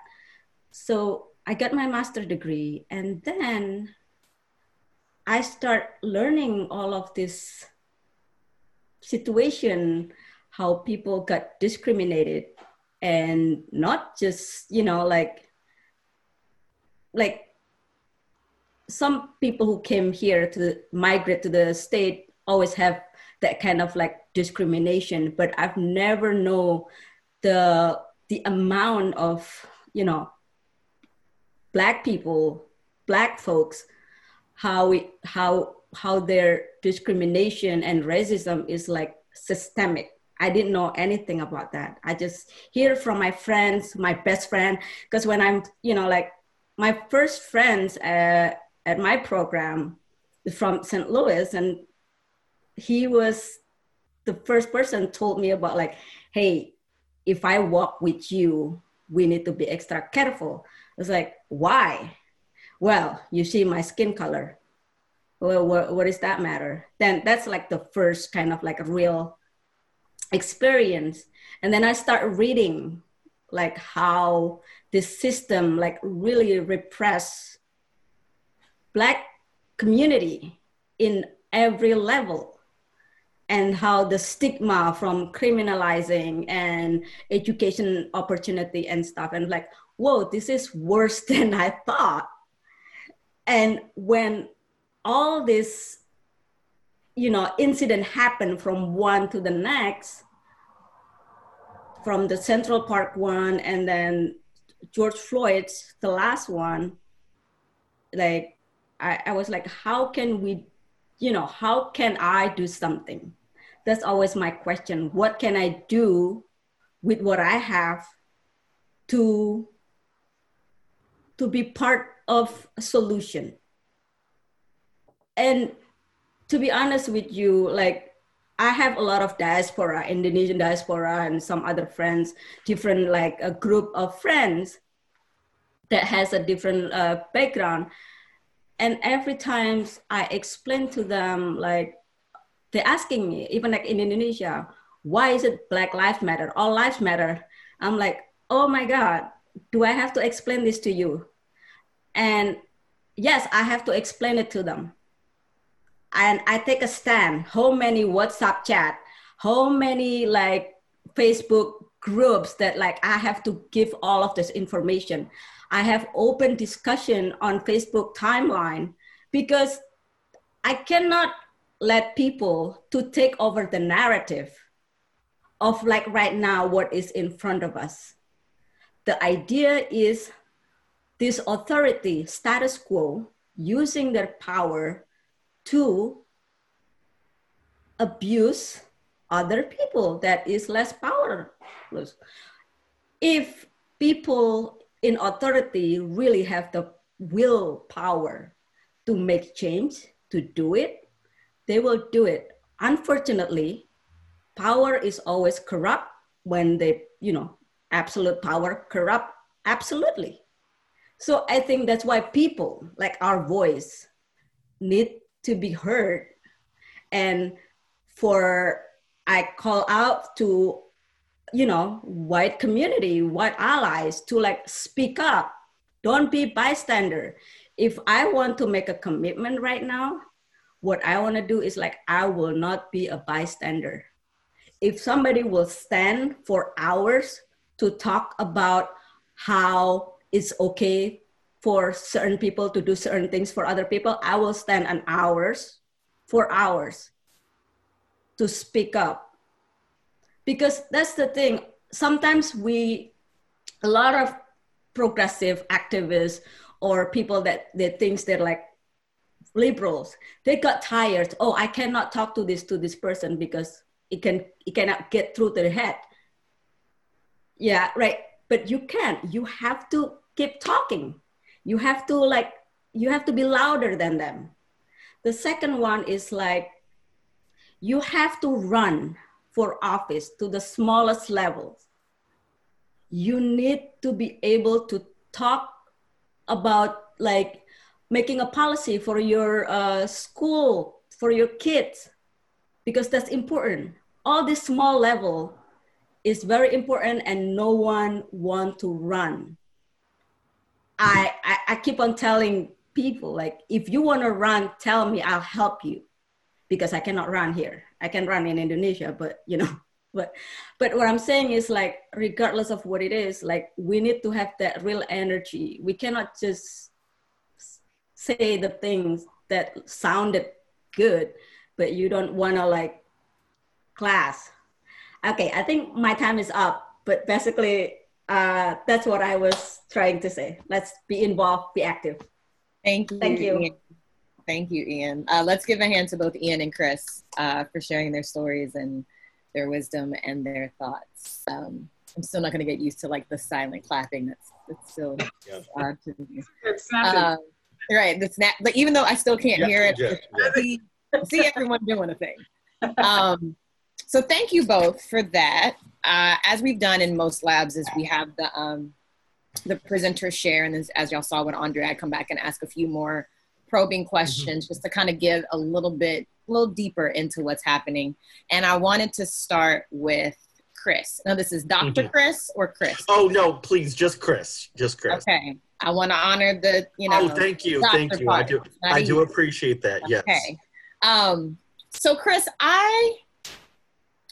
So I got my master degree and then I start learning all of this situation, how people got discriminated and not just, you know, like, like some people who came here to migrate to the state always have that kind of like discrimination, but I've never know the the amount of you know black people, black folks, how it how how their discrimination and racism is like systemic. I didn't know anything about that. I just hear from my friends, my best friend, because when I'm, you know, like my first friends uh, at my program from St. Louis, and he was the first person told me about like, hey, if I walk with you, we need to be extra careful. I was like, why? Well, you see my skin color. Well, what, what does that matter? Then that's like the first kind of like a real experience. And then I start reading like how this system like really repress black community in every level and how the stigma from criminalizing and education opportunity and stuff. And like whoa this is worse than i thought. And when all this you know incident happened from one to the next from the central park one and then george floyd's the last one like I, I was like how can we you know how can i do something that's always my question. What can i do with what i have to to be part of a solution? And to be honest with you like i have a lot of diaspora indonesian diaspora and some other friends different like a group of friends that has a different uh, background. And every time i explain to them like they're asking me, even like in Indonesia, why is it Black Lives Matter? All lives matter. I'm like, oh my God, do I have to explain this to you? And yes, I have to explain it to them. And I take a stand. How many WhatsApp chat? How many like Facebook groups that like I have to give all of this information? I have open discussion on Facebook timeline because I cannot let people to take over the narrative of like right now what is in front of us. The idea is this authority status quo using their power to abuse other people that is less powerless. If people in authority really have the willpower to make change to do it they will do it. Unfortunately, power is always corrupt when they, you know, absolute power corrupt absolutely. So I think that's why people like our voice need to be heard. And for I call out to, you know, white community, white allies to like speak up. Don't be bystander. If I want to make a commitment right now, what I want to do is like, I will not be a bystander. If somebody will stand for hours to talk about how it's okay for certain people to do certain things for other people, I will stand an hours, for hours to speak up. Because that's the thing, sometimes we, a lot of progressive activists or people that that thinks they're like liberals, they got tired. Oh, I cannot talk to this to this person because it can it cannot get through their head. Yeah, right. But you can't. You have to keep talking. You have to like you have to be louder than them. The second one is like you have to run for office to the smallest levels. You need to be able to talk about like making a policy for your uh, school, for your kids, because that's important. All this small level is very important and no one want to run. I, I, I keep on telling people like, if you want to run, tell me, I'll help you because I cannot run here. I can run in Indonesia, but you know, but but what I'm saying is like, regardless of what it is, like we need to have that real energy. We cannot just say the things that sounded good, but you don't want to like class. Okay, I think my time is up, but basically uh, that's what I was trying to say. Let's be involved, be active. Thank you. Thank you. Ian. Thank you, Ian. Uh, let's give a hand to both Ian and Chris uh, for sharing their stories and their wisdom and their thoughts. Um, I'm still not going to get used to like the silent clapping. That's that's still Yeah. odd to me. It's snapping. Right, the snap. But even though I still can't Yeah, hear it, yeah, yeah. see, see everyone doing a thing. Um, so thank you both for that. Uh, as we've done in most labs, is we have the um, the presenters share, and as, as y'all saw with Andre, I come back and ask a few more probing questions just to kind of give a little bit, a little deeper into what's happening. And I wanted to start with Chris. Now, this is doctor Mhm. Chris or Chris? Oh no, please, just Chris, just Chris. Okay. I want to honor the, you know. oh, thank you, thank you. I do, I do appreciate that. Yes. Okay. Um, so Chris, I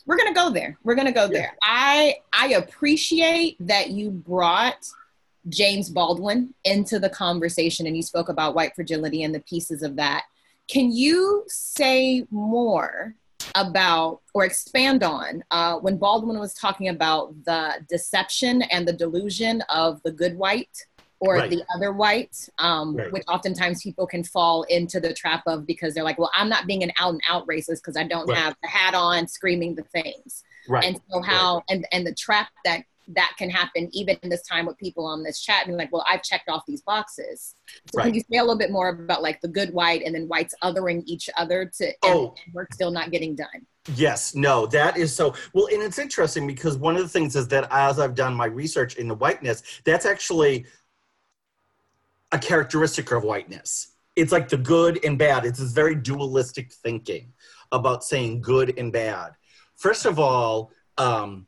we're gonna go there. We're gonna go there. I I appreciate that you brought James Baldwin into the conversation and you spoke about white fragility and the pieces of that. Can you say more about or expand on uh, when Baldwin was talking about the deception and the delusion of the good white or Right. the other white, um, Right. which oftentimes people can fall into the trap of because they're like, well, I'm not being an out and out racist because I don't Right. have the hat on screaming the things. Right. And so how and and the trap that that can happen even in this time with people on this chat and like, well, I've checked off these boxes. So Right. can you say a little bit more about like the good white and then whites othering each other to and, Oh. and work still not getting done? Yes, no, that is so well, and it's interesting because one of the things is that as I've done my research into whiteness, that's actually a characteristic of whiteness. It's like the good and bad. It's this very dualistic thinking about saying good and bad. First of all, um,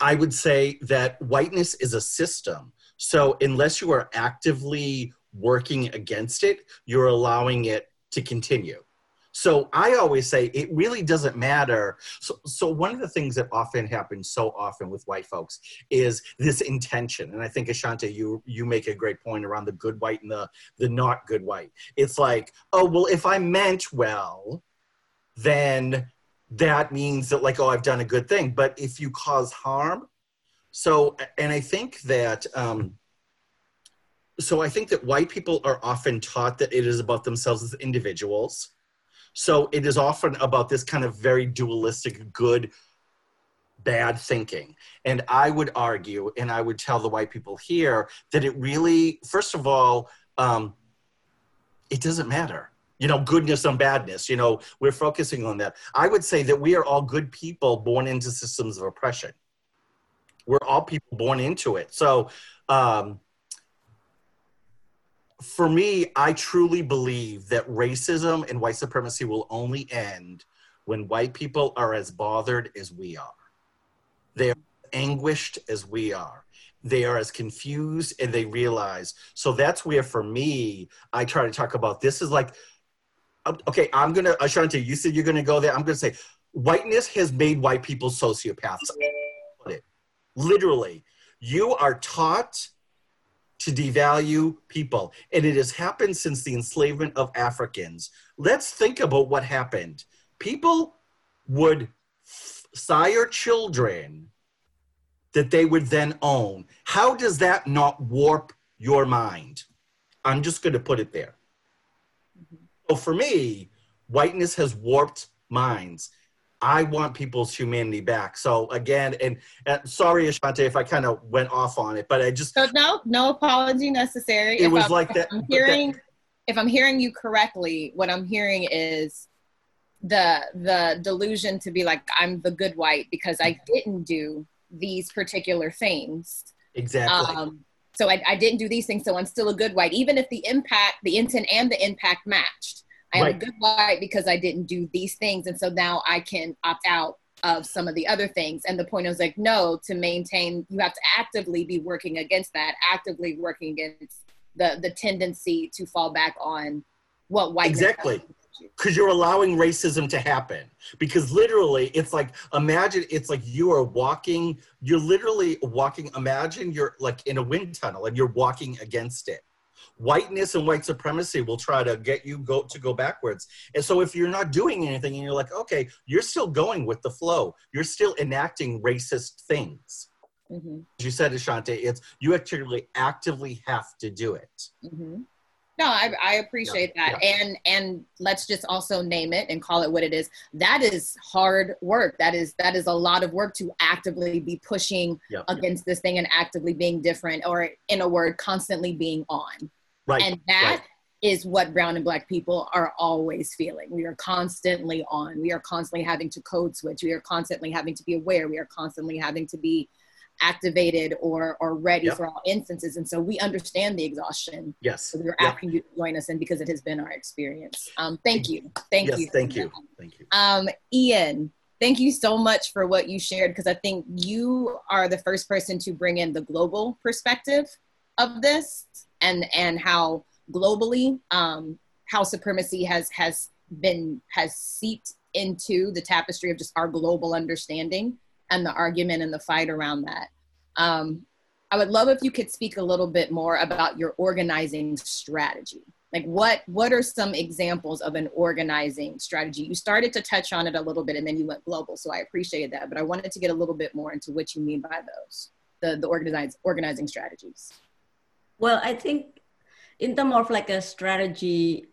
I would say that whiteness is a system. So unless you are actively working against it, you're allowing it to continue. So I always say it really doesn't matter. So, so one of the things that often happens so often with white folks is this intention. And I think Ashante, you you make a great point around the good white and the the not good white. It's like, oh well, if I meant well, then that means that like, oh, I've done a good thing. But if you cause harm, so and I think that um, so I think that white people are often taught that it is about themselves as individuals. So it is often about this kind of very dualistic good bad thinking. And I would argue, and I would tell the white people here, that it really, first of all, um, it doesn't matter. You know, goodness and badness, you know, we're focusing on that. I would say that we are all good people born into systems of oppression. We're all people born into it. So, um, for me, I truly believe that racism and white supremacy will only end when white people are as bothered as we are. They are anguished as we are. They are as confused and they realize. So that's where, for me, I try to talk about this is like, uh, okay, I'm going to, Ashanti, you said you're going to go there. I'm going to say, whiteness has made white people sociopaths. Literally, you are taught to devalue people. And it has happened since the enslavement of Africans. Let's think about what happened. People would f- sire children that they would then own. How does that not warp your mind? I'm just going to put it there. Mm-hmm. So for me, whiteness has warped minds. I want people's humanity back. So again, and, and sorry, Ashante, if I kind of went off on it, but I just So no, no apology necessary. it If was I'm- like that. I'm but that- hearing if I'm hearing you correctly, what I'm hearing is the the delusion to be like I'm the good white because I didn't do these particular things. exactly. Um, so I, I didn't do these things, so I'm still a good white, even if the impact, the intent, and the impact matched. I am Right. a good white because I didn't do these things, and so now I can opt out of some of the other things. And the point is like, no, to maintain, you have to actively be working against that, actively working against the the tendency to fall back on what white Exactly. because you're allowing racism to happen because literally it's like imagine it's like you are walking you're literally walking imagine you're like in a wind tunnel and you're walking against it whiteness and white supremacy will try to get you go to go backwards. And so if you're not doing anything and you're like okay you're still going with the flow. You're still enacting racist things. Hmm as you said Ashanti it's you actually actively have to do it. Hmm No, I, I appreciate that, and and let's just also name it and call it what it is. That is hard work. That is that is a lot of work to actively be pushing Yep. against this thing and actively being different, or in a word, constantly being on. right and that is what brown and black people are always feeling. We are constantly on. We are constantly having to code switch. We are constantly having to be aware. We are constantly having to be activated or or ready Yep. for all instances. And so we understand the exhaustion. yes So we're Yep. asking you to join us in because it has been our experience. Um, thank you. Thank yes you. thank you thank you Um, Ian, thank you so much for what you shared because I think you are the first person to bring in the global perspective of this and and how globally um, how supremacy has has been has seeped into the tapestry of just our global understanding and the argument and the fight around that. Um, I would love if you could speak a little bit more about your organizing strategy. Like what what are some examples of an organizing strategy? You started to touch on it a little bit and then you went global, so I appreciated that. But I wanted to get a little bit more into what you mean by those, the the organizing organizing strategies. Well, I think in terms of like a strategy,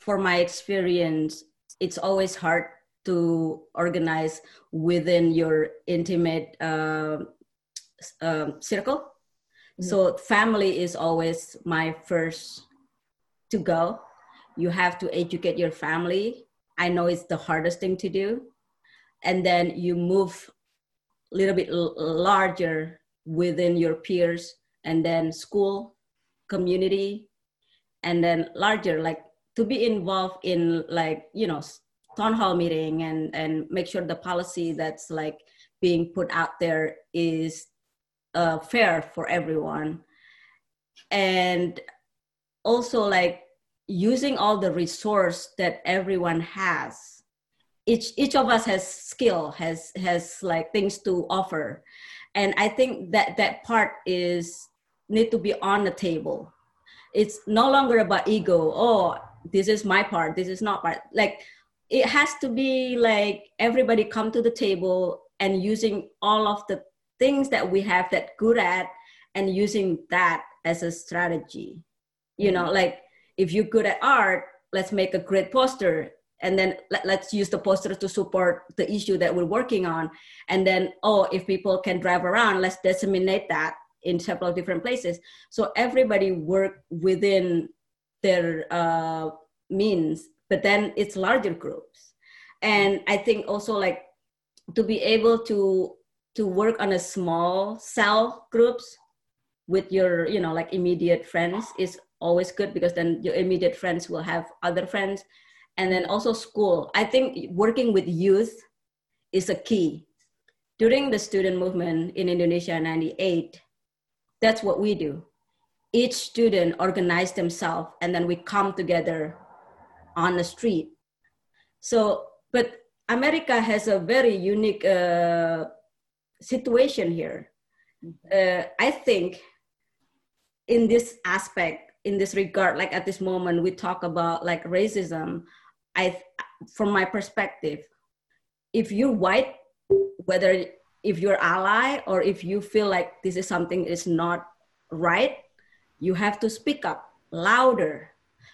for my experience, it's always hard to organize within your intimate um um, circle. So family is always my first to go. You have to educate your family. I know it's the hardest thing to do. And then you move a little bit l- larger within your peers and then school, community, and then larger, like to be involved in like, you know, town hall meeting and, and make sure the policy that's like being put out there is uh, fair for everyone. And also like using all the resource that everyone has. Each each of us has skill has has like things to offer. And i think that that part is need to be on the table. It's no longer about ego. Oh this is my part. This is not part like it has to be like everybody come to the table and using all of the things that we have that good at and using that as a strategy. You know like if you're good at art let's make a great poster and then let, let's use the poster to support the issue that we're working on. And then oh if people can drive around let's disseminate that in several different places. So everybody work within their uh, means but then it's larger groups. And i think also like to be able to to work on a small cell groups with your you know like immediate friends is always good because then your immediate friends will have other friends. And then also school. I think working with youth is a key. During the student movement in indonesia in 98 that's what we do. Each student organize themselves and then we come together on the street. So but america has a very unique uh, situation here. Uh, i think in this aspect in this regard like at this moment we talk about like racism. I from my perspective if you're white whether if you're ally or if you feel like this is something is not right, you have to speak up louder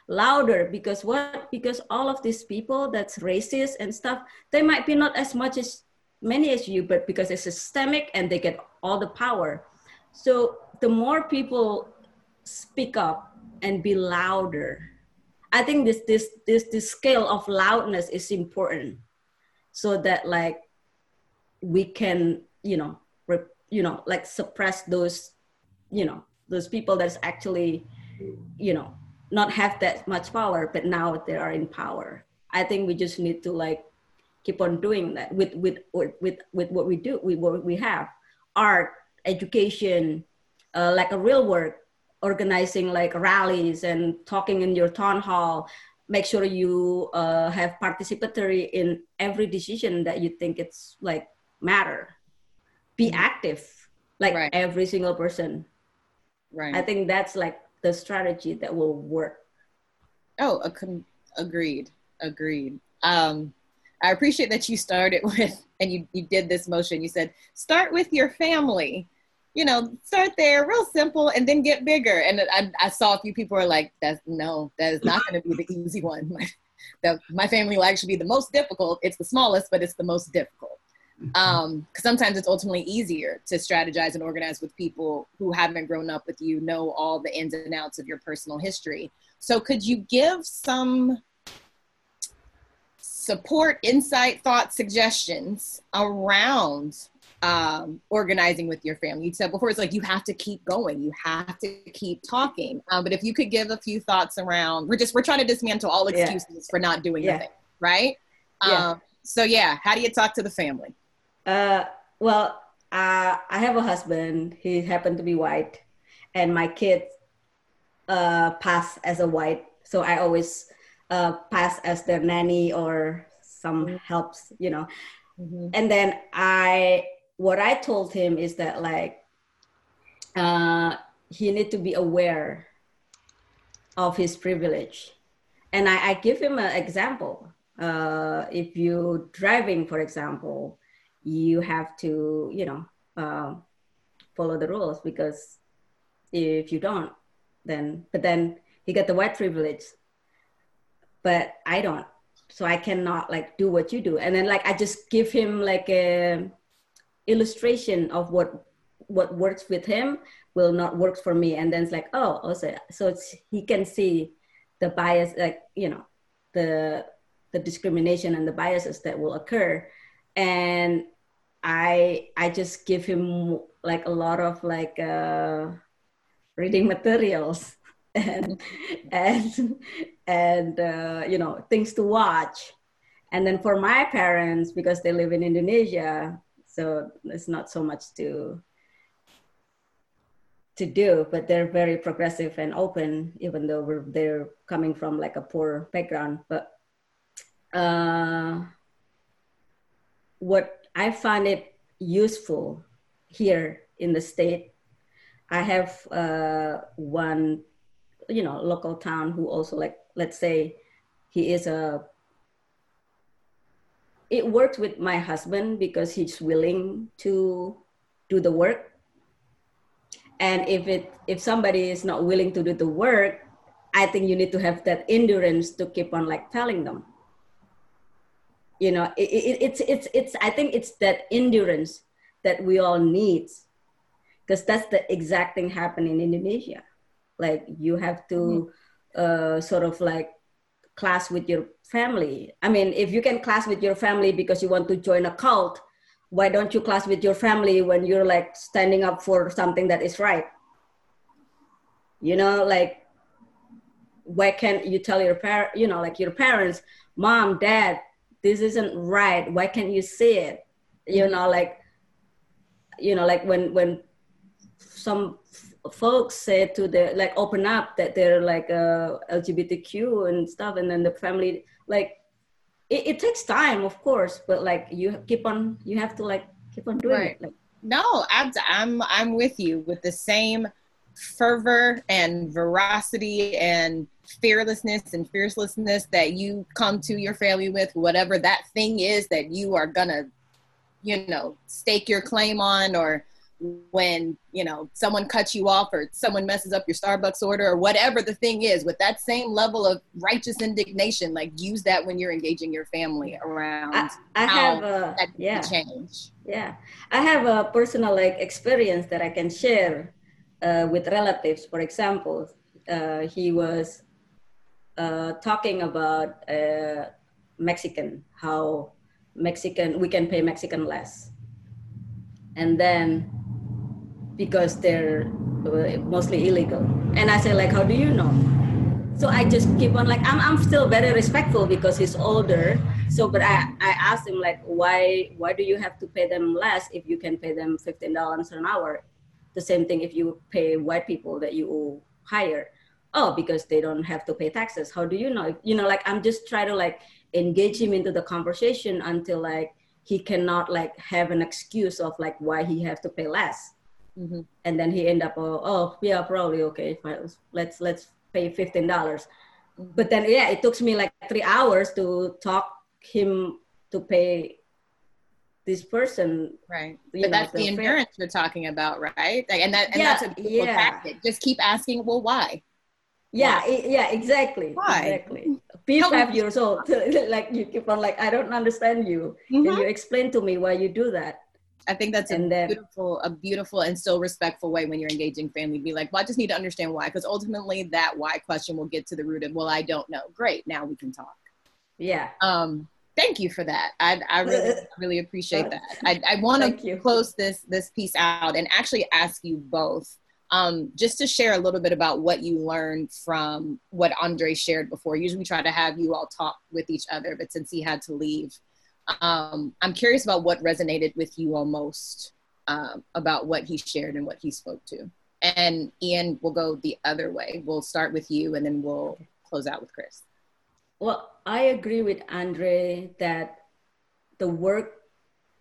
louder because what because all of these people that's racist and stuff they might be not as much as many as you but because it's systemic and they get all the power. So the more people speak up and be louder i think this this this this scale of loudness is important so that like we can you know rep, you know like suppress those you know those people that's actually you know not have that much power, but now they are in power. I think we just need to like keep on doing that with with with with what we do, with what we have, art, education, uh, like a real work, organizing like rallies and talking in your town hall. Make sure you uh, have participatory in every decision that you think it's like matter. Be mm-hmm. active, like right. every single person. Right. I think that's like the strategy that will work. Oh, agreed, agreed. Um, I appreciate that you started with, and you, you did this motion. You said, start with your family. You know, start there, real simple, and then get bigger. And I, I saw a few people are like, "That's no, that is not going to be the easy one. My, the, my family will actually be the most difficult. It's the smallest, but it's the most difficult. Um, because sometimes it's ultimately easier to strategize and organize with people who haven't grown up with you, know all the ins and outs of your personal history. So, could you give some support, insight, thought, suggestions around um, organizing with your family? You said before it's like you have to keep going, you have to keep talking. Um, but if you could give a few thoughts around, we're just we're trying to dismantle all excuses yeah. for not doing yeah. anything, right? Yeah. Um, so yeah, how do you talk to the family? Uh, well, uh, I have a husband. He happened to be white, and my kids uh, pass as a white. So I always uh, pass as their nanny or some mm-hmm. helps, you know. Mm-hmm. And then I, what I told him is that like, uh, he need to be aware of his privilege, and I, I give him an example. Uh, if you driving, for example, you have to you know uh, follow the rules because if you don't then but then he got the white privilege but i don't. So i cannot like do what you do. And then like i just give him like a illustration of what what works with him will not work for me. And then it's like oh also so it's he can see the bias like you know the the discrimination and the biases that will occur. And i i just give him like a lot of like uh reading materials and and and uh, you know things to watch. And then for my parents because they live in indonesia so it's not so much to to do but they're very progressive and open even though we're they're coming from like a poor background. But uh what I find it useful here in the state. I have uh, one, you know, local town who also like, let's say, he is a. It works with my husband because he's willing to do the work. And if it if somebody is not willing to do the work, I think you need to have that endurance to keep on like telling them you know it, it, it's it's it's i think it's that endurance that we all need because that's the exact thing happening in indonesia. Like you have to mm-hmm. uh, sort of like class with your family. I mean if you can class with your family because you want to join a cult why don't you class with your family when you're like standing up for something that is right? You know like why can't you tell your parent you know like your parents mom dad this isn't right why can't you see it you mm-hmm. know like you know like when when some folks say to the like open up that they're like uh, lgbtq and stuff and then the family like it, it, takes time of course but like you keep on you have to like keep on doing right. it like no I'm, I'm i'm with you with the same fervor and veracity and fearlessness and fiercelessness that you come to your family with, whatever that thing is that you are gonna you know, stake your claim on or when you know someone cuts you off or someone messes up your starbucks order or whatever the thing is with that same level of righteous indignation like use that when you're engaging your family around I, I have a yeah. change. Yeah. I have a personal like experience that i can share uh, with relatives. For example uh, he was uh, talking about uh, mexican how mexican we can pay mexican less and then because they're uh, mostly illegal. And I say like, how do you know? So I just keep on like, I'm, I'm still very respectful because he's older. So, but I, I asked him like, why, why do you have to pay them less if you can pay them $15 an hour? The same thing if you pay white people that you hire. Oh, because they don't have to pay taxes. How do you know? You know, like I'm just trying to like engage him into the conversation until like he cannot like have an excuse of like why he have to pay less Mm-hmm. And then he end up, oh, oh yeah, probably okay. Let's let's pay fifteen dollars. But then yeah, it took me like three hours to talk him to pay this person. Right. But know, that's the, the endurance you're talking about, right? Like, and that and yeah, that's a beautiful yeah. tactic. Just keep asking, well, why? Yeah, why? yeah, exactly. Why? Exactly. Be five years old. like you keep on like, I don't understand you. Mm-hmm. Can you explain to me why you do that? I think that's a then, beautiful, a beautiful and still respectful way when you're engaging family. Be like, well, I just need to understand why, because ultimately that why question will get to the root of, well, I don't know. Great, now we can talk. Yeah. Um, thank you for that. I, I really, really appreciate that. I, I want to close this this piece out and actually ask you both, um, just to share a little bit about what you learned from what Andre shared before. Usually, we try to have you all talk with each other, but since he had to leave, um, I'm curious about what resonated with you all most um, about what he shared and what he spoke to. And Ian, we'll go the other way. We'll start with you and then we'll close out with Chris. Well, I agree with Andre that the work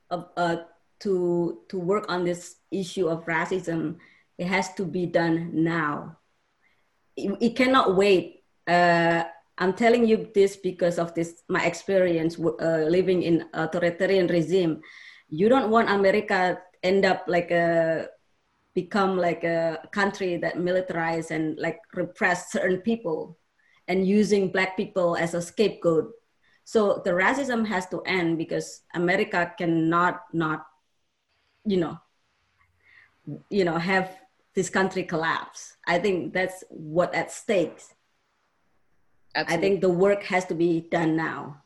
of uh, to to work on this issue of racism it has to be done now. It, it cannot wait. Uh, I'm telling you this because of this my experience uh, living in authoritarian regime. You don't want America end up like a become like a country that militarize and like repress certain people and using black people as a scapegoat. So the racism has to end because America cannot not, you know, you know, have this country collapse. I think that's what at stake Absolutely. I think the work has to be done now.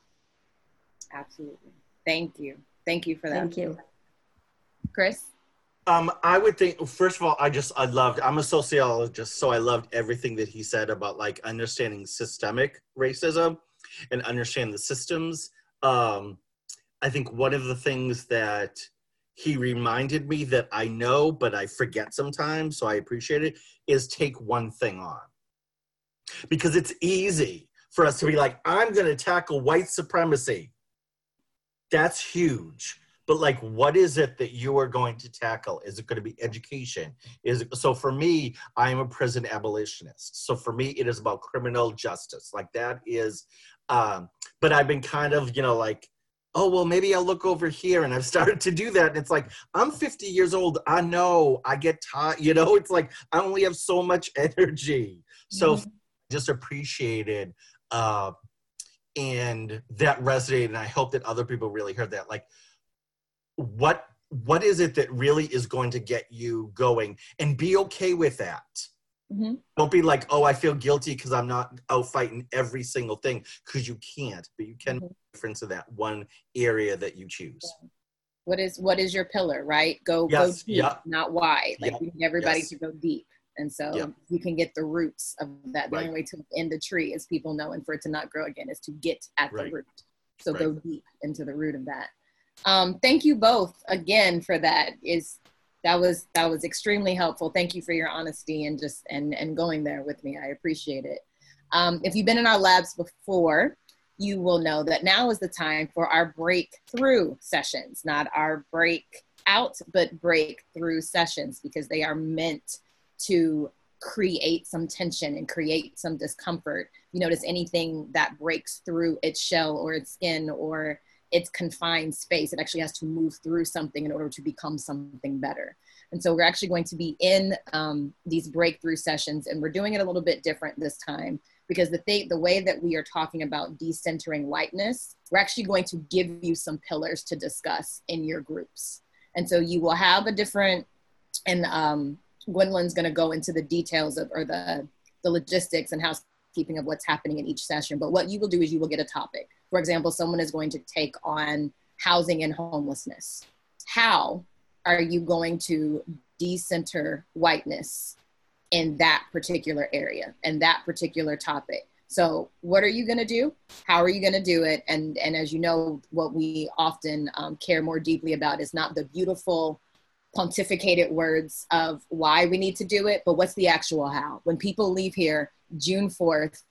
Absolutely. Thank you. Thank you for that. Thank you. Chris? Um, I would think, first of all, I just, I loved, I'm a sociologist, so I loved everything that he said about like understanding systemic racism and understand the systems. Um, I think one of the things that he reminded me that I know, but I forget sometimes, so I appreciate it, is take one thing on because it's easy for us to be like, I'm going to tackle white supremacy. That's huge. But like, what is it that you are going to tackle? Is it going to be education? Is it, so for me, I am a prison abolitionist. So for me, it is about criminal justice. Like that is, um, but I've been kind of, you know, like, oh well maybe i'll look over here and i've started to do that and it's like i'm 50 years old. I know. I get tired you know? It's like i only have so much energy. So mm-hmm. Just appreciated uh, and that resonated and i hope that other people really heard that. Like what what is it that really is going to get you going? And be okay with that mm-hmm. don't be like oh i feel guilty because i'm not out fighting every single thing because you can't but you can mm-hmm. difference in that one area that you choose yeah. what is what is your pillar right go yes. go deep yep. not wide like yep. we need everybody yes. to go deep and so yep. you can get the roots of that. The right. only way to end the tree, is people know, and for it to not grow again, is to get at right. the root. So right. go deep into the root of that. Um, thank you both again for that. Is that was that was extremely helpful. Thank you for your honesty and just and and going there with me. I appreciate it. Um, if you've been in our labs before, you will know that now is the time for our breakthrough sessions, not our break out, but breakthrough sessions because they are meant to create some tension and create some discomfort. You notice anything that breaks through its shell or its skin or its confined space. It actually has to move through something in order to become something better. And so we're actually going to be in um, these breakthrough sessions, and we're doing it a little bit different this time because the th- the way that we are talking about decentering whiteness, we're actually going to give you some pillars to discuss in your groups. And so you will have a different, and um, Gwendolyn's going to go into the details of or the the logistics and housekeeping of what's happening in each session. But what you will do is you will get a topic. For example, someone is going to take on housing and homelessness. How are you going to decenter whiteness in that particular area and that particular topic? So, what are you going to do? How are you going to do it? And and as you know, what we often um, care more deeply about is not the beautiful pontificated words of why we need to do it, but what's the actual how? When people leave here June 4th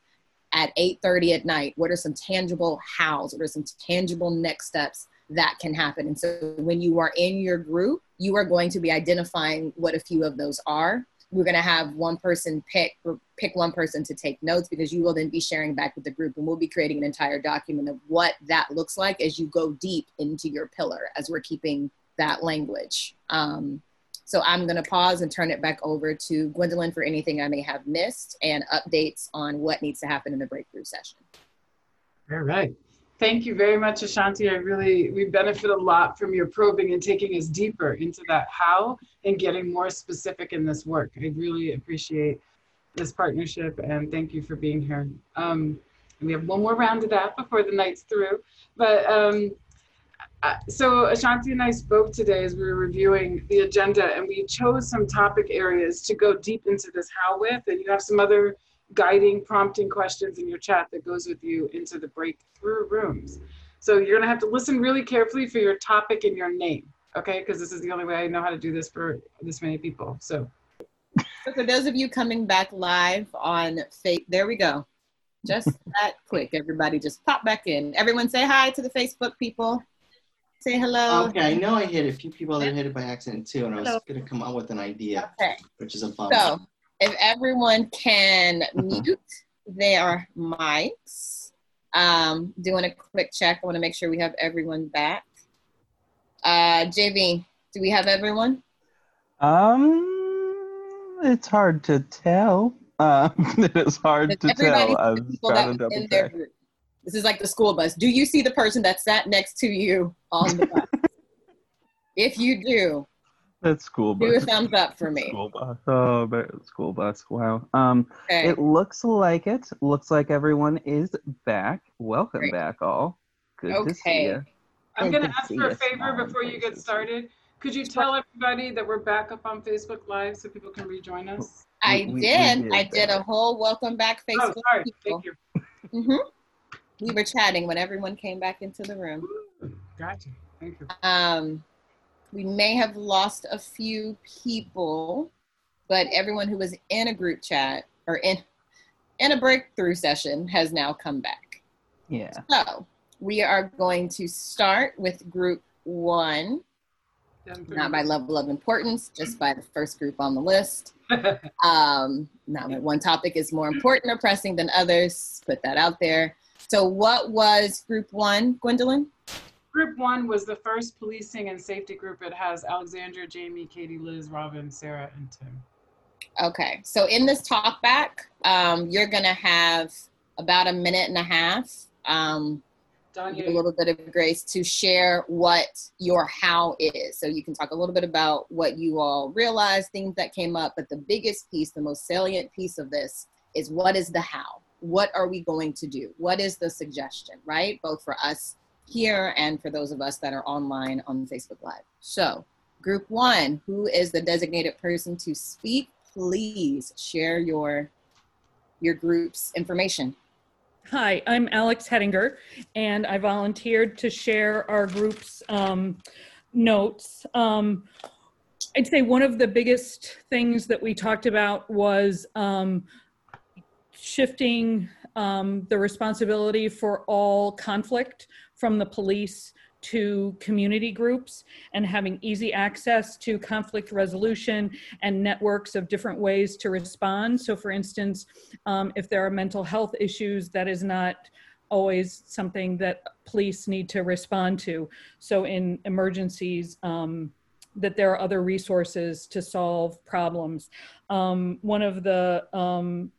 at 8:30 at night, what are some tangible hows? What are some tangible next steps that can happen? And so when you are in your group, you are going to be identifying what a few of those are. We're going to have one person pick pick one person to take notes because you will then be sharing back with the group and we'll be creating an entire document of what that looks like as you go deep into your pillar as we're keeping that language. Um, so I'm going to pause and turn it back over to Gwendolyn for anything I may have missed and updates on what needs to happen in the breakthrough session. All right. Thank you very much, Ashanti. I really, we benefit a lot from your probing and taking us deeper into that how and getting more specific in this work. I really appreciate this partnership and thank you for being here. Um, we have one more round of that before the night's through. But um, uh, so Ashanti and I spoke today as we were reviewing the agenda and we chose some topic areas to go deep into this how with and you have some other guiding prompting questions in your chat that goes with you into the breakthrough rooms. So you're gonna have to listen really carefully for your topic and your name, okay? Because this is the only way I know how to do this for this many people, so. So for those of you coming back live on Fate, there we go. Just that quick, everybody just pop back in. Everyone say hi to the Facebook people. Say hello. Okay, I know I hit a few people that hit it by accident too, and I was gonna come up with an idea, okay. which is a bummer. So if everyone can mute their mics, um, doing a quick check. I want to make sure we have everyone back. Uh, JV, do we have everyone? Um, it's hard to tell. Um, it is hard to tell. I'm trying to double check. This is like the school bus. Do you see the person that sat next to you on the bus? if you do, that's school bus. Do a thumbs up for me. School bus. Oh, school bus. Wow. Um, okay. it looks like it. Looks like everyone is back. Welcome Great. back, all. Good okay. to see you. I'm going to ask for a favor before you get started. Could you tell everybody that we're back up on Facebook Live so people can rejoin us? I we, did. We did. I did a whole welcome back oh, Facebook. Oh, sorry. People. Thank you. Mm-hmm we were chatting when everyone came back into the room. Gotcha. Thank you. Um, we may have lost a few people, but everyone who was in a group chat or in in a breakthrough session has now come back. Yeah. So we are going to start with group one, not by level of importance, just by the first group on the list. um, not that one topic is more important or pressing than others. Put that out there. So, what was group one, Gwendolyn? Group one was the first policing and safety group. It has Alexandra, Jamie, Katie, Liz, Robin, Sarah, and Tim. Okay, so in this talk back, um, you're going to have about a minute and a half, um, a little bit of grace to share what your how is. So you can talk a little bit about what you all realized, things that came up, but the biggest piece, the most salient piece of this is what is the how? What are we going to do? What is the suggestion, right? Both for us here and for those of us that are online on Facebook Live. So, group one, who is the designated person to speak? Please share your your group's information. Hi, I'm Alex Hettinger, and I volunteered to share our group's um, notes. Um, I'd say one of the biggest things that we talked about was um, shifting um, the responsibility for all conflict from the police to community groups and having easy access to conflict resolution and networks of different ways to respond. So, for instance, um, if there are mental health issues, that is not always something that police need to respond to. So in emergencies, um, that there are other resources to solve problems. Um, one of the um,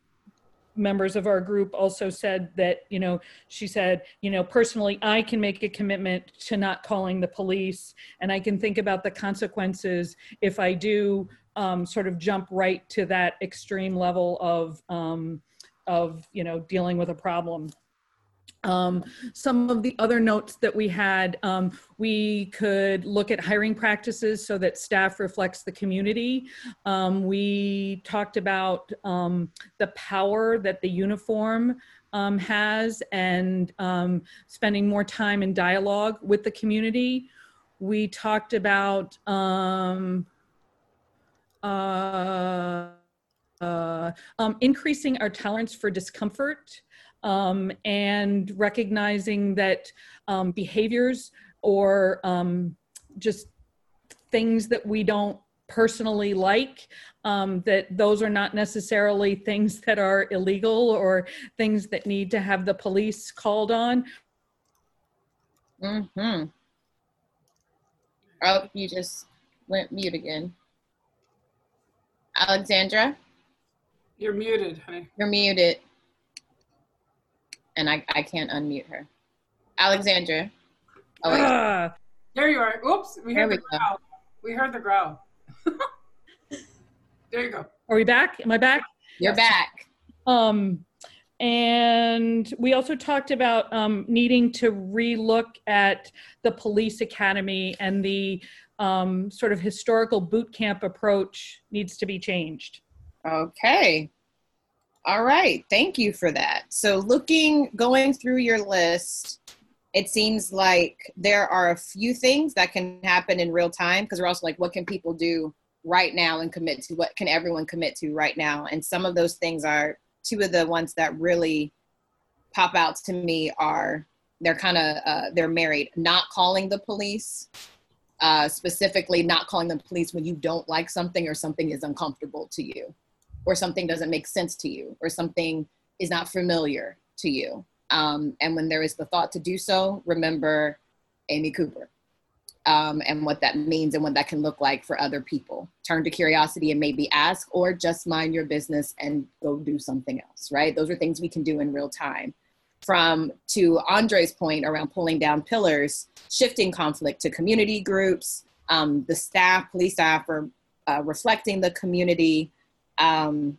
members of our group also said that, you know, she said, you know, personally, I can make a commitment to not calling the police and I can think about the consequences if I do um, sort of jump right to that extreme level of, um, of, you know, dealing with a problem. Um, some of the other notes that we had, um, we could look at hiring practices so that staff reflects the community. Um, we talked about um, the power that the uniform um, has and um, spending more time in dialogue with the community. We talked about uh, uh, increasing our tolerance for discomfort um, and recognizing that um, behaviors or um, just things that we don't personally like um, that those are not necessarily things that are illegal or things that need to have the police called on Mm-hmm. Oh, you just went mute again. Alexandra, You're muted, honey. you're muted. And I, I can't unmute her. Alexandra. Oh, wait. Ah, There you are. Oops, we There heard we the go. growl. We heard the growl. there you go. are we back am i back you're back. Um, and we also talked about um, needing to relook at the police academy and the um, sort of historical boot camp approach needs to be changed. Okay. All right. Thank you for that. So, looking, going through your list, it seems like there are a few things that can happen in real time because we're also like, what can people do right now and commit to? What can everyone commit to right now? And some of those things are two of the ones that really pop out to me are they're kind of uh, they're married not calling the police uh, specifically not calling the police when you don't like something or something is uncomfortable to you or something doesn't make sense to you or something is not familiar to you. Um, and when there is the thought to do so remember amy cooper um, and what that means and what that can look like for other people. Turn to curiosity and maybe ask or just mind your business and go do something else right? Those are things we can do in real time. From to andre's point around pulling down pillars shifting conflict to community groups um, the staff police staff are uh, reflecting the community um,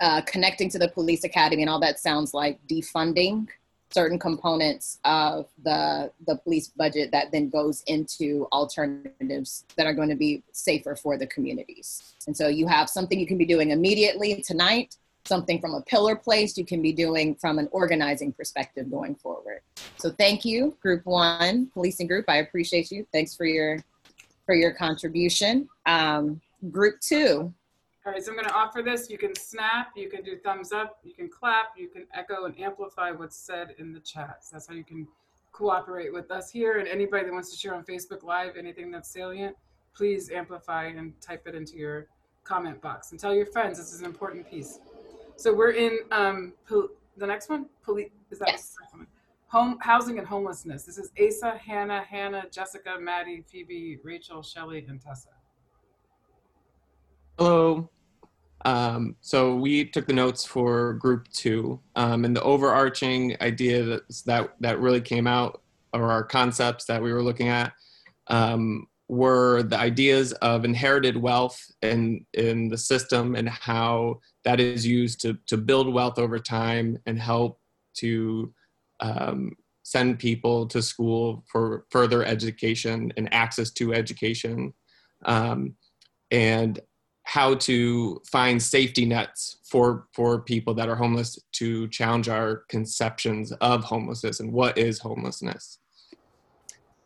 uh, connecting to the police academy and all that sounds like defunding certain components of the the police budget that then goes into alternatives that are going to be safer for the communities. And so you have something you can be doing immediately tonight something from a pillar place you can be doing from an organizing perspective going forward. So thank you group one policing group i appreciate you. Thanks for your for your contribution. Um, group two All right, so I'm going to offer this. You can snap, you can do thumbs up, you can clap, you can echo and amplify what's said in the chat. So that's how you can cooperate with us here. And anybody that wants to share on Facebook Live anything that's salient, please amplify and type it into your comment box and tell your friends this is an important piece. So we're in um, pol- the next one. Poli- is that Yes. one? Home housing and homelessness. This is Asa, Hannah, Hannah, Jessica, Maddie, Phoebe, Rachel, Shelley, and Tessa. Hello. Um, so we took the notes for group two, um, and the overarching idea that, that really came out, or our concepts that we were looking at, um, were the ideas of inherited wealth in in the system and how that is used to to build wealth over time and help to um, send people to school for further education and access to education. Um, and how to find safety nets for for people that are homeless to challenge our conceptions of homelessness and what is homelessness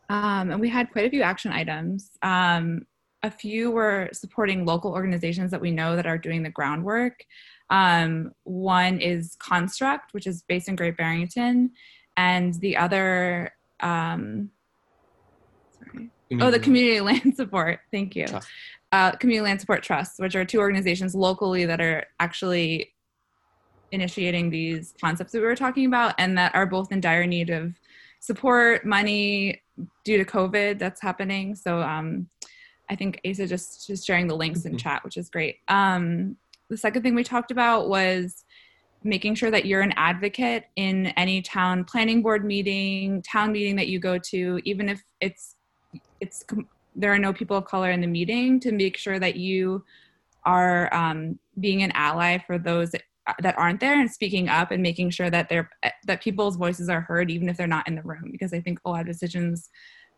Um, and we had quite a few action items. Um, a few were supporting local organizations that we know that are doing the groundwork. Um, one is Construct, which is based in Great Barrington, and the other, um, sorry, oh, the Community Land Support. Thank you. Uh, Community Land Support trusts, which are two organizations locally that are actually initiating these concepts that we were talking about and that are both in dire need of support, money due to COVID that's happening. So um, I think Asa just just sharing the links in chat, which is great. Um, the second thing we talked about was making sure that you're an advocate in any town planning board meeting, town meeting that you go to, even if it's it's there are no people of color in the meeting, to make sure that you are um, being an ally for those that aren't there and speaking up and making sure that they're that people's voices are heard even if they're not in the room because i think a lot of decisions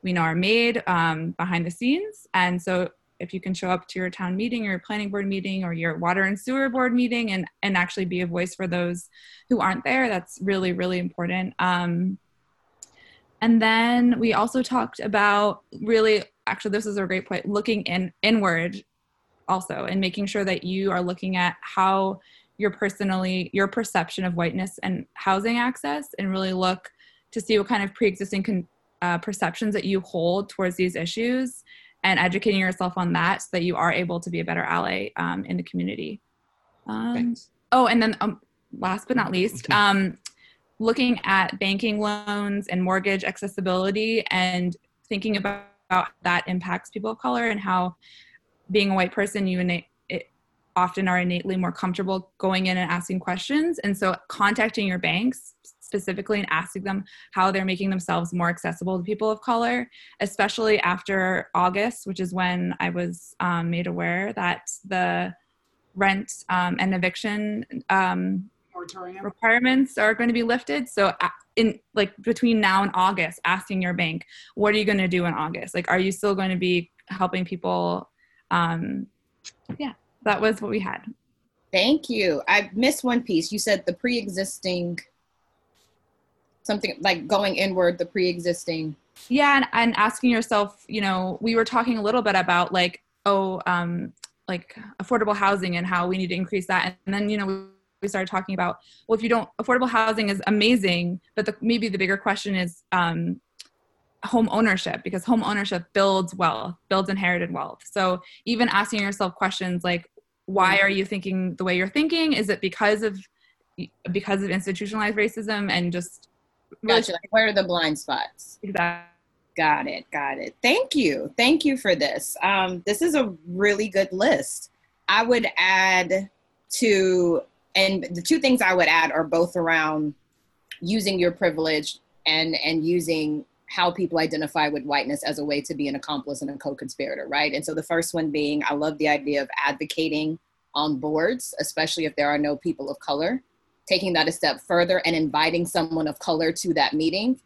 we know are made um, behind the scenes. And so if you can show up to your town meeting or your planning board meeting or your water and sewer board meeting and and actually be a voice for those who aren't there that's really really important. Um, and then we also talked about really actually this is a great point looking in inward also and making sure that you are looking at how your personally your perception of whiteness and housing access and really look to see what kind of pre-existing con- uh, perceptions that you hold towards these issues and educating yourself on that so that you are able to be a better ally um, in the community. Um, oh and then um, last but not least um, looking at banking loans and mortgage accessibility and thinking about how that impacts people of color and how being a white person you innate, often are innately more comfortable going in and asking questions. And so contacting your banks specifically and asking them how they're making themselves more accessible to people of color, especially after August, which is when I was um, made aware that the rent um, and eviction um, requirements are going to be lifted. So in like between now and August, asking your bank, what are you going to do in August? Like, are you still going to be helping people? Um, yeah that was what we had. Thank you. I missed one piece. You said the pre-existing something like going inward, the pre-existing. Yeah, and, and asking yourself, you know, we were talking a little bit about like, oh, um, like affordable housing and how we need to increase that, and then you know we started talking about well, if you don't, affordable housing is amazing, but the, maybe the bigger question is um, home ownership because home ownership builds wealth, builds inherited wealth. So even asking yourself questions like, why are you thinking the way you're thinking? Is it because of because of institutionalized racism and just really gotcha. Like, where are the blind spots? Exactly. Got it. Got it. Thank you. Thank you for this. Um, this is a really good list. I would add to, and the two things I would add are both around using your privilege and and using how people identify with whiteness as a way to be an accomplice and a co-conspirator, right? And so the first one being, I love the idea of advocating on boards, especially if there are no people of color, taking that a step further and inviting someone of color to that meeting.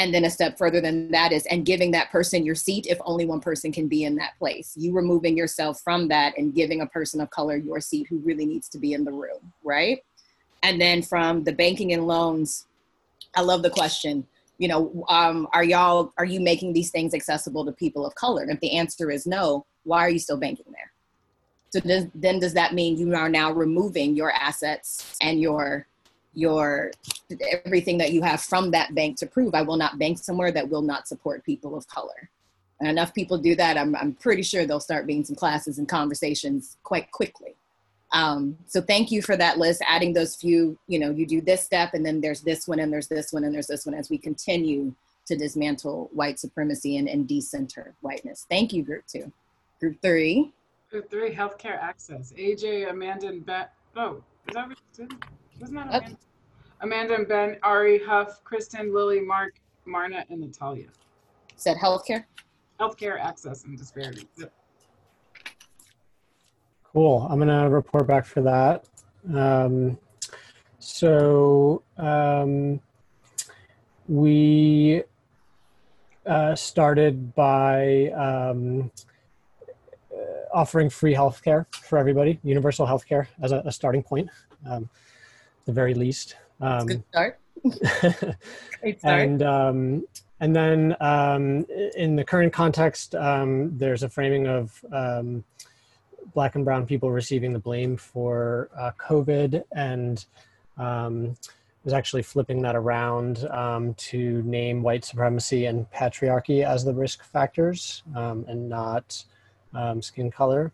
And then a step further than that is, and giving that person your seat if only one person can be in that place. You removing yourself from that and giving a person of color your seat who really needs to be in the room, right? And then from the banking and loans, I love the question you know, um, are y'all, are you making these things accessible to people of color? And if the answer is no, why are you still banking there? So does, then does that mean you are now removing your assets and your, your, everything that you have from that bank to prove I will not bank somewhere that will not support people of color? And enough people do that, I'm, I'm pretty sure there'll start being some classes and conversations quite quickly. Um, so thank you for that list, adding those few, you know, you do this step and then there's this one and there's this one and there's this one as we continue to dismantle white supremacy and, and decenter whiteness. Thank you, group two. Group three. Group three, healthcare access. AJ, Amanda, and Ben. Oh, is that what you said? Wasn't that Amanda? Amanda and Ben, Ari, Huff, Kristen, Lily, Mark, Marna, and Natalia. Said healthcare? Healthcare access and disparities. Yep. Cool. I'm going to report back for that. Um, so um, we uh, started by um, uh, offering free healthcare for everybody, universal healthcare as a, a starting point, um, the very least. Um, good start. Great start. And um, and then um, in the current context, um, there's a framing of um, black and brown people receiving the blame for uh, COVID and um, was actually flipping that around um, to name white supremacy and patriarchy as the risk factors um, and not um, skin color.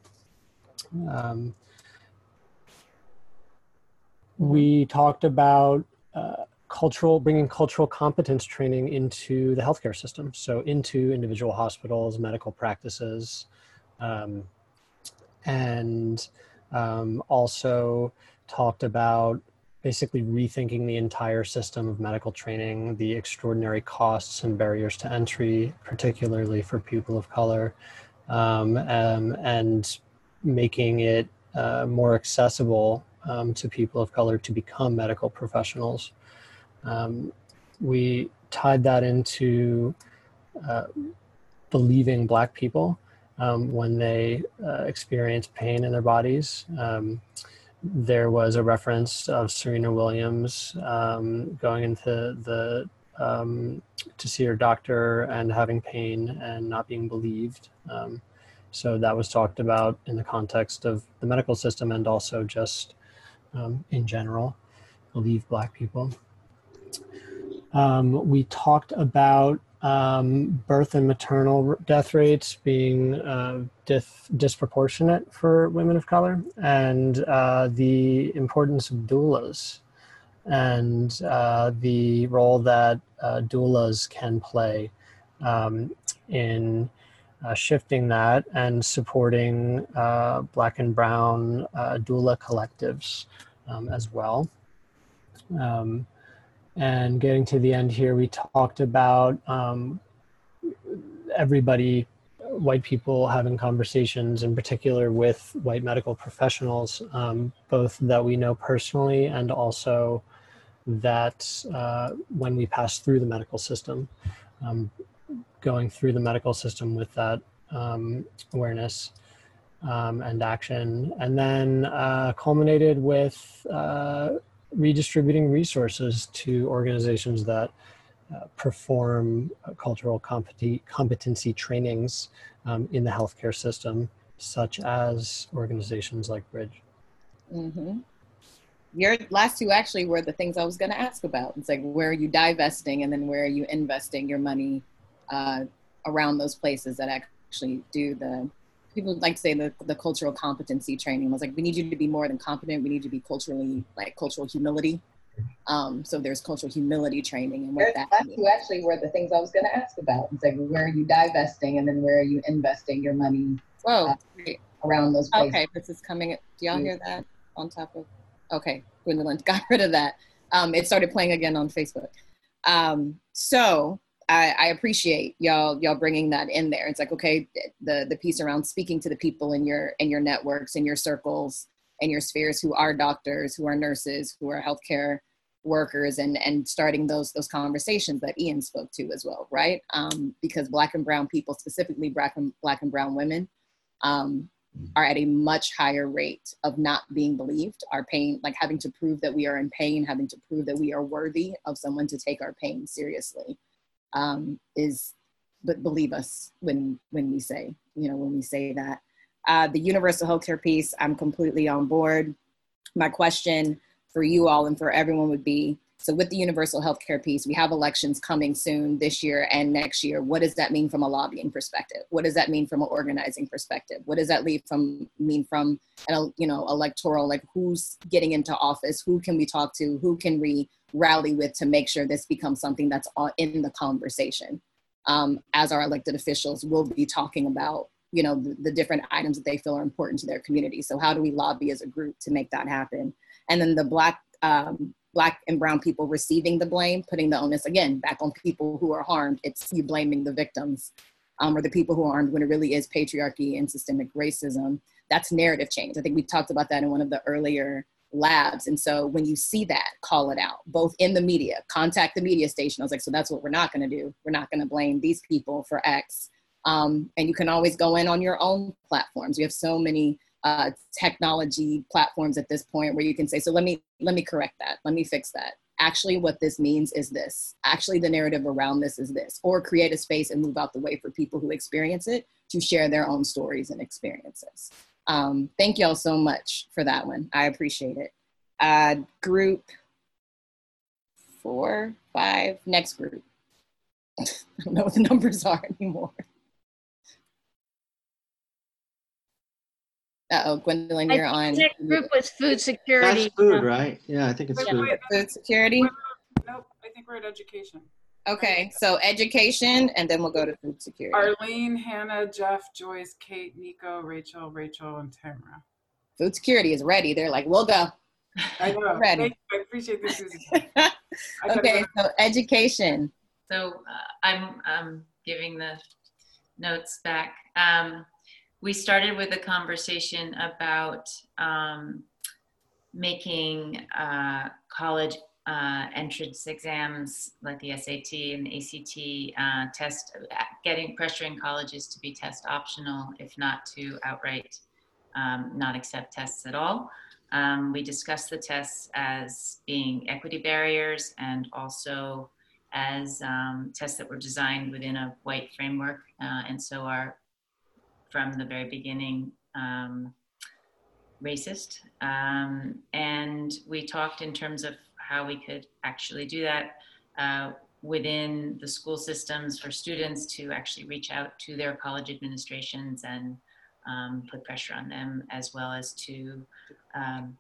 Um, We talked about uh, cultural, bringing cultural competence training into the healthcare system. So into individual hospitals, medical practices, um, and um, also talked about basically rethinking the entire system of medical training, the extraordinary costs and barriers to entry, particularly for people of color, um, um, and making it uh, more accessible um, to people of color to become medical professionals. Um, we tied that into uh, believing Black people um, when they uh, experience pain in their bodies. Um, there was a reference of Serena Williams um, going into the um, to see her doctor and having pain and not being believed. So that was talked about in the context of the medical system and also just um, in general, believe Black people. Um, we talked about um, birth and maternal death rates being uh, dif- disproportionate for women of color, and uh, the importance of doulas and uh, the role that uh, doulas can play um, in uh, shifting that and supporting uh, Black and Brown doula collectives um, as well. Um, and getting to the end here, we talked about um, everybody, white people having conversations, in particular with white medical professionals, um, both that we know personally and also that uh, when we pass through the medical system, um, going through the medical system with that um, awareness um, and action, and then uh, culminated with uh, redistributing resources to organizations that uh, perform uh, cultural compet- competency trainings um, in the healthcare system, such as organizations like Bridge. Mm-hmm. Your last two actually were the things I was going to ask about. It's like where are you divesting, and then where are you investing your money uh, around those places that actually do the people like to say the, the cultural competency training was like we need you to be more than competent. We need you to be culturally like cultural humility. Um, so there's cultural humility training and what that that's who actually were the things I was going to ask about. It's like where are you divesting and then where are you investing your money Whoa. Uh, around those places. okay this is coming do y'all hear that on top of okay Gwendolyn got rid of that. Um, it started playing again on Facebook. Um, so I, I, appreciate y'all y'all bringing that in there. It's like okay, the the piece around speaking to the people in your in your networks, in your circles, in your spheres who are doctors, who are nurses, who are healthcare workers, and and starting those those conversations that Ian spoke to as well, right? Um, because Black and Brown people, specifically Black and Black and Brown women, um, are at a much higher rate of not being believed. Our pain, like having to prove that we are in pain, having to prove that we are worthy of someone to take our pain seriously um, is but believe us when when we say you know when we say that. Uh, the universal healthcare piece i'm completely on board. My question for you all and for everyone would be so with the universal healthcare piece we have elections coming soon this year and next year what does that mean from a lobbying perspective what does that mean from an organizing perspective what does that leave from mean from an you know electoral like who's getting into office who can we talk to who can we rally with to make sure this becomes something that's in the conversation. Um, as our elected officials will be talking about, you know, the, the, different items that they feel are important to their community. So how do we lobby as a group to make that happen? And then the black, um, black and brown people receiving the blame, putting the onus again back on people who are harmed. It's you blaming the victims um, or the people who are harmed when it really is patriarchy and systemic racism. That's narrative change. I think we talked about that in one of the earlier labs. And so when you see that, call it out, both in the media, contact the media station. I was like, so that's what we're not going to do. We're not going to blame these people for X. Um, and you can always go in on your own platforms. We have so many uh, technology platforms at this point where you can say, so let me let me correct that. Let me fix that. Actually, what this means is this. Actually, the narrative around this is this. Or create a space and move out the way for people who experience it to share their own stories and experiences. Um, thank y'all so much for that one. I appreciate it. Uh, group four, five, next group. I don't know what the numbers are anymore. Oh, Gwendolyn, you're I on. think Next group was food security. That's food, right? Yeah, I think it's Wait, food. wait, Food security. Nope, I think we're at education. Okay, so education, and then we'll go to food security. Arlene, Hannah, Jeff, Joyce, Kate, Nico, Rachel, Rachel, and Tamara. Food security is ready. They're like, we'll go. I know. Ready. Thank you. I appreciate this. Susan. I gotta Okay, go. so education. So uh, I'm um, giving the notes back. Um, we started with a conversation about um, making uh, college uh, entrance exams like the SAT and the ACT uh, test, getting pressuring colleges to be test optional, if not to outright um, not accept tests at all. Um, we discussed the tests as being equity barriers and also as um, tests that were designed within a white framework, uh, and so are from the very beginning um, racist. Um, and we talked in terms of how we could actually do that uh, within the school systems for students to actually reach out to their college administrations and um, put pressure on them, as well as to, um,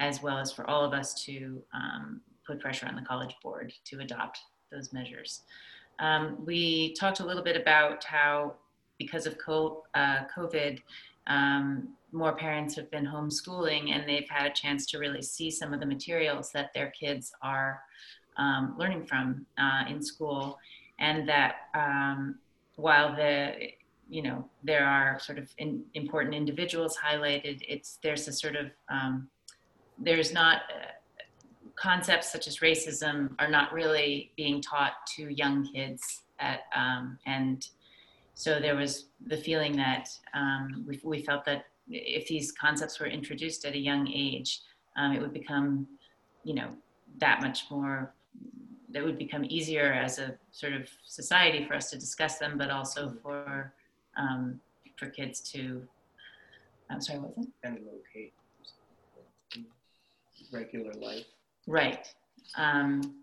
as well as for all of us to um, put pressure on the college board to adopt those measures. Um, we talked a little bit about how, because of uh, COVID, um, more parents have been homeschooling and they've had a chance to really see some of the materials that their kids are um, learning from uh, in school, and that um, while the you know there are sort of in, important individuals highlighted, it's there's a sort of um, there's not uh, concepts such as racism are not really being taught to young kids at, um, and so there was the feeling that um, we, we felt that if these concepts were introduced at a young age, um, it would become, you know, that much more, that would become easier as a sort of society for us to discuss them, but also for, um, for kids to, I'm sorry, what was it? and locate regular life Right. Um,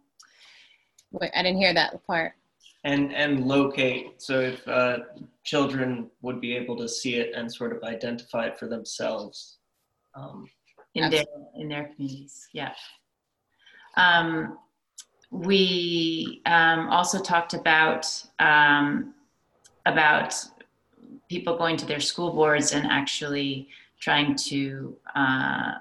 Wait, I didn't hear that part. And and locate so if uh, children would be able to see it and sort of identify it for themselves um, in their in their communities. Yeah. Um, we um, also talked about um, about people going to their school boards and actually trying to uh,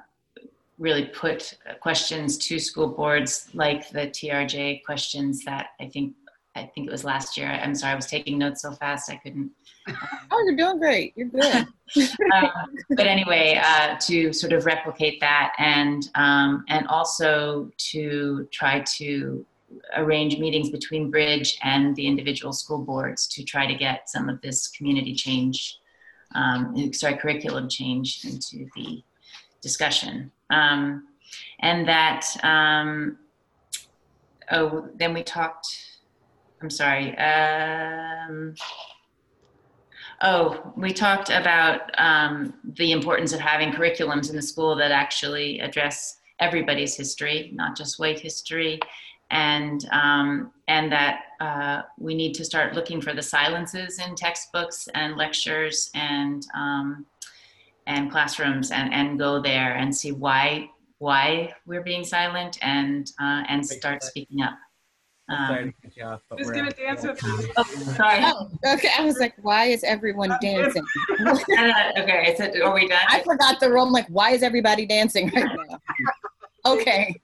really put questions to school boards like the TRJ questions that I think I think it was last year. I'm sorry, I was taking notes so fast I couldn't Oh, you're doing great. You're good. um, but anyway, uh, to sort of replicate that and um, and also to try to arrange meetings between Bridge and the individual school boards to try to get some of this community change, um, sorry, curriculum change into the discussion. Um, and that, um, oh, then we talked, I'm sorry, um, Oh, we talked about um, the importance of having curriculums in the school that actually address everybody's history, not just white history, and um, and that uh, we need to start looking for the silences in textbooks and lectures and um, and classrooms and, and go there and see why why we're being silent and uh, and start speaking up. Um, Just gonna dance with me. oh, sorry. Oh, okay. I was like, why is everyone dancing? okay, I said, are we done? I forgot the rule. I'm like, why is everybody dancing right now? Okay.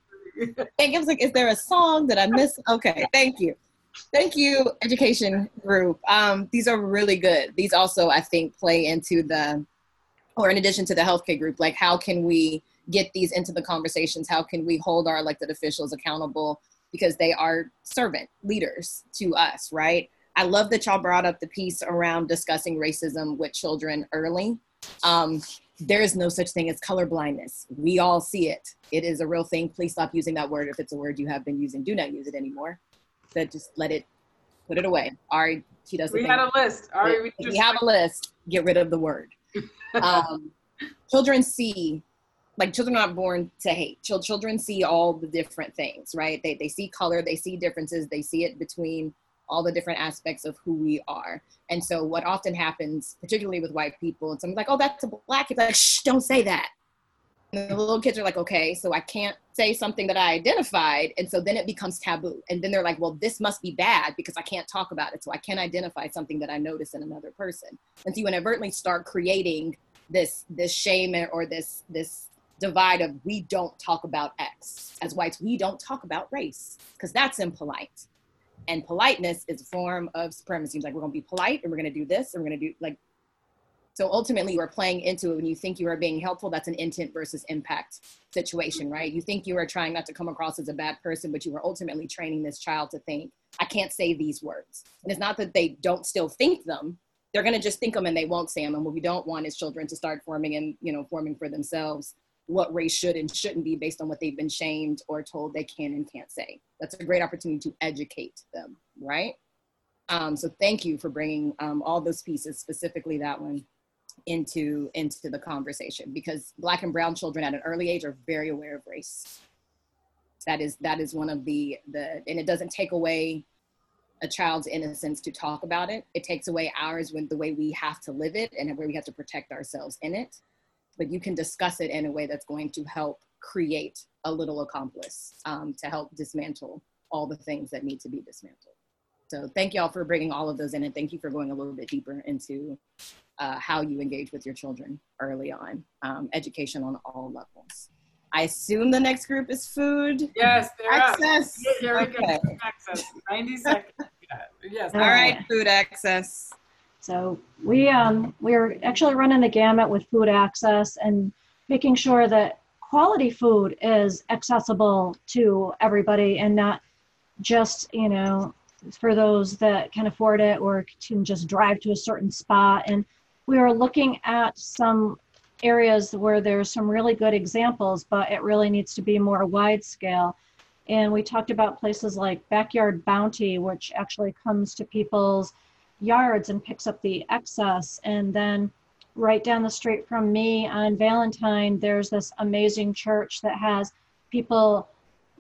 Thank you. I was like, is there a song that I missed? Okay, thank you. Thank you, education group. Um, these are really good. These also, I think, play into the, or in addition to the healthcare group, like how can we get these into the conversations? How can we hold our elected officials accountable because they are servant leaders to us, right? I love that y'all brought up the piece around discussing racism with children early. Um, there is no such thing as color blindness. We all see it. It is a real thing. Please stop using that word if it's a word you have been using. Do not use it anymore. That just let it, put it away. Ari, she doesn't. We had a list. Ari, we we have a list. Get rid of the word. um, children see like children are not born to hate Chil- children see all the different things right they, they see color they see differences they see it between all the different aspects of who we are. And so what often happens, particularly with white people, and someone's like, oh, that's a black kid. Like, shh, don't say that. And the little kids are like, okay, so I can't say something that I identified. And so then it becomes taboo. And then they're like, well, this must be bad because I can't talk about it. So I can't identify something that I notice in another person. And so you inadvertently start creating this this shame or this this divide of we don't talk about X. As whites, we don't talk about race because that's impolite. And politeness is a form of supremacy. It's like we're gonna be polite and we're gonna do this and we're gonna do like so ultimately, are playing into it when you think you are being helpful. That's an intent versus impact situation, right? You think you are trying not to come across as a bad person, but you are ultimately training this child to think, I can't say these words. And it's not that they don't still think them. They're going to just think them and they won't say them. And what we don't want is children to start forming and, you know, forming for themselves what race should and shouldn't be based on what they've been shamed or told they can and can't say. That's a great opportunity to educate them, right? Um, so thank you for bringing um, all those pieces, specifically that one into into the conversation because black and brown children at an early age are very aware of race that is that is one of the the and it doesn't take away a child's innocence to talk about it it takes away ours when the way we have to live it and where we have to protect ourselves in it but you can discuss it in a way that's going to help create a little accomplice um, to help dismantle all the things that need to be dismantled so thank y'all for bringing all of those in and thank you for going a little bit deeper into uh, how you engage with your children early on, um, education on all levels. I assume the next group is food. Yes, access. Here we okay. go. Access. 90 seconds. Yes. All right, food access. So we um, we're actually running the gamut with food access and making sure that quality food is accessible to everybody and not just you know for those that can afford it or can just drive to a certain spot and we are looking at some areas where there's some really good examples, but it really needs to be more wide scale. And we talked about places like Backyard Bounty, which actually comes to people's yards and picks up the excess. And then right down the street from me on Valentine, there's this amazing church that has people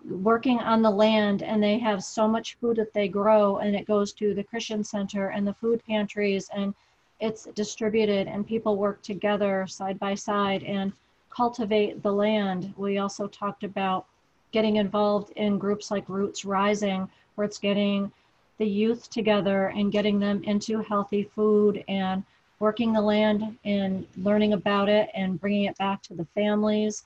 working on the land and they have so much food that they grow and it goes to the Christian Center and the food pantries and it's distributed and people work together side by side and cultivate the land. We also talked about getting involved in groups like Roots Rising, where it's getting the youth together and getting them into healthy food and working the land and learning about it and bringing it back to the families.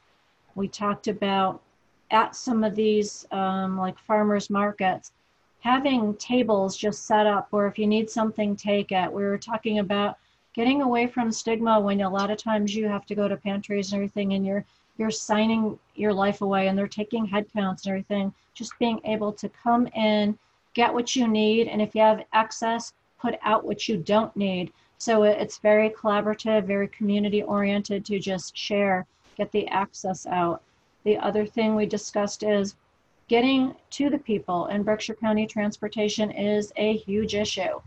We talked about at some of these um, like farmers markets, having tables just set up where if you need something, take it. We were talking about getting away from stigma when a lot of times you have to go to pantries and everything and you're you're signing your life away and they're taking headcounts and everything. Just being able to come in, get what you need, and if you have excess, put out what you don't need. So it's very collaborative, very community oriented to just share, get the access out. The other thing we discussed is getting to the people in Berkshire County transportation is a huge issue.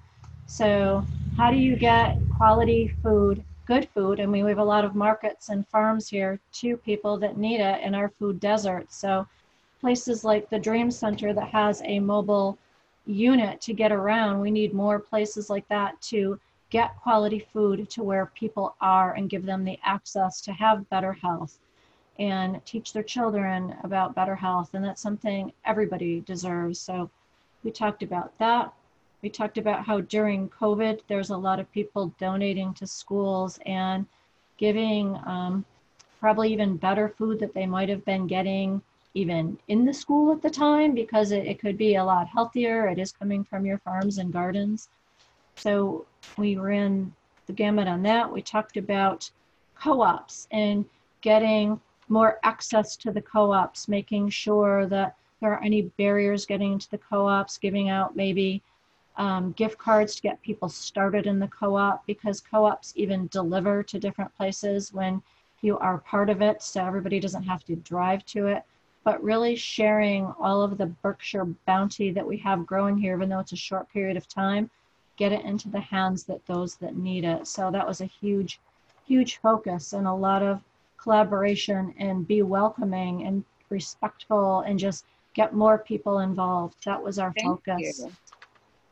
So, how do you get quality food, good food? Mean, we have a lot of markets and farms here to people that need it in our food desert. So, places like the Dream Center that has a mobile unit to get around, we need more places like that to get quality food to where people are and give them the access to have better health and teach their children about better health. And that's something everybody deserves. So we talked about that. We talked about how during COVID, there's a lot of people donating to schools and giving um, probably even better food that they might have been getting even in the school at the time because it, it could be a lot healthier. It is coming from your farms and gardens. So we ran the gamut on that. We talked about co ops and getting more access to the co-ops, making sure that there are any barriers getting into the co-ops, giving out maybe um, gift cards to get people started in the co-op because co-ops even deliver to different places when you are part of it so everybody doesn't have to drive to it but really sharing all of the berkshire bounty that we have growing here even though it's a short period of time get it into the hands that those that need it so that was a huge huge focus and a lot of collaboration and be welcoming and respectful and just get more people involved. That was our Thank focus. You.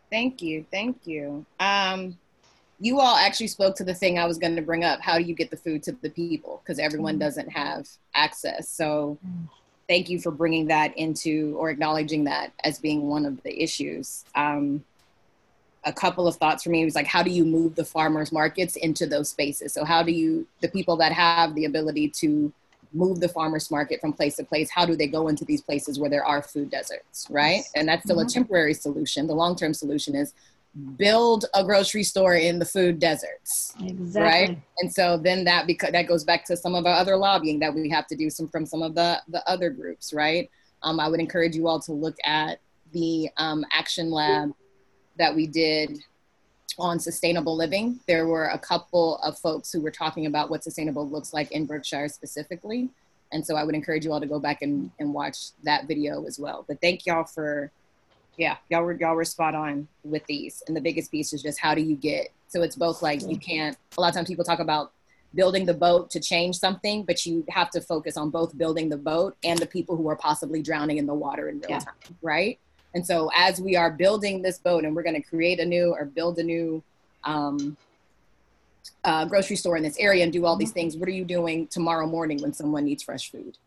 Thank you. Thank you. Um, you all actually spoke to the thing I was going to bring up. How do you get the food to the people? Because everyone Mm. doesn't have access. So, thank you for bringing that into or acknowledging that as being one of the issues. Um, a couple of thoughts for me was like, how do you move the farmers markets into those spaces? So, how do you, the people that have the ability to move the farmers market from place to place, how do they go into these places where there are food deserts, right? And that's still a Mhm. temporary solution. The long term solution is build a grocery store in the food deserts Exactly. right? And so then that because that goes back to some of our other lobbying that we have to do some from some of the the other groups right? Um, i would encourage you all to look at the um, action lab that we did on sustainable living. There were a couple of folks who were talking about what sustainable looks like in berkshire specifically. And so i would encourage you all to go back and, and watch that video as well. But thank y'all for yeah, y'all were y'all were spot on with these. And the biggest piece is just how do you get so it's both like you can't a lot of times people talk about building the boat to change something, but you have to focus on both building the boat and the people who are possibly drowning in the water in real Yeah. time, right? And so as we are building this boat and we're gonna create a new or build a new um uh, grocery store in this area and do all these things. What are you doing tomorrow morning when someone needs fresh food?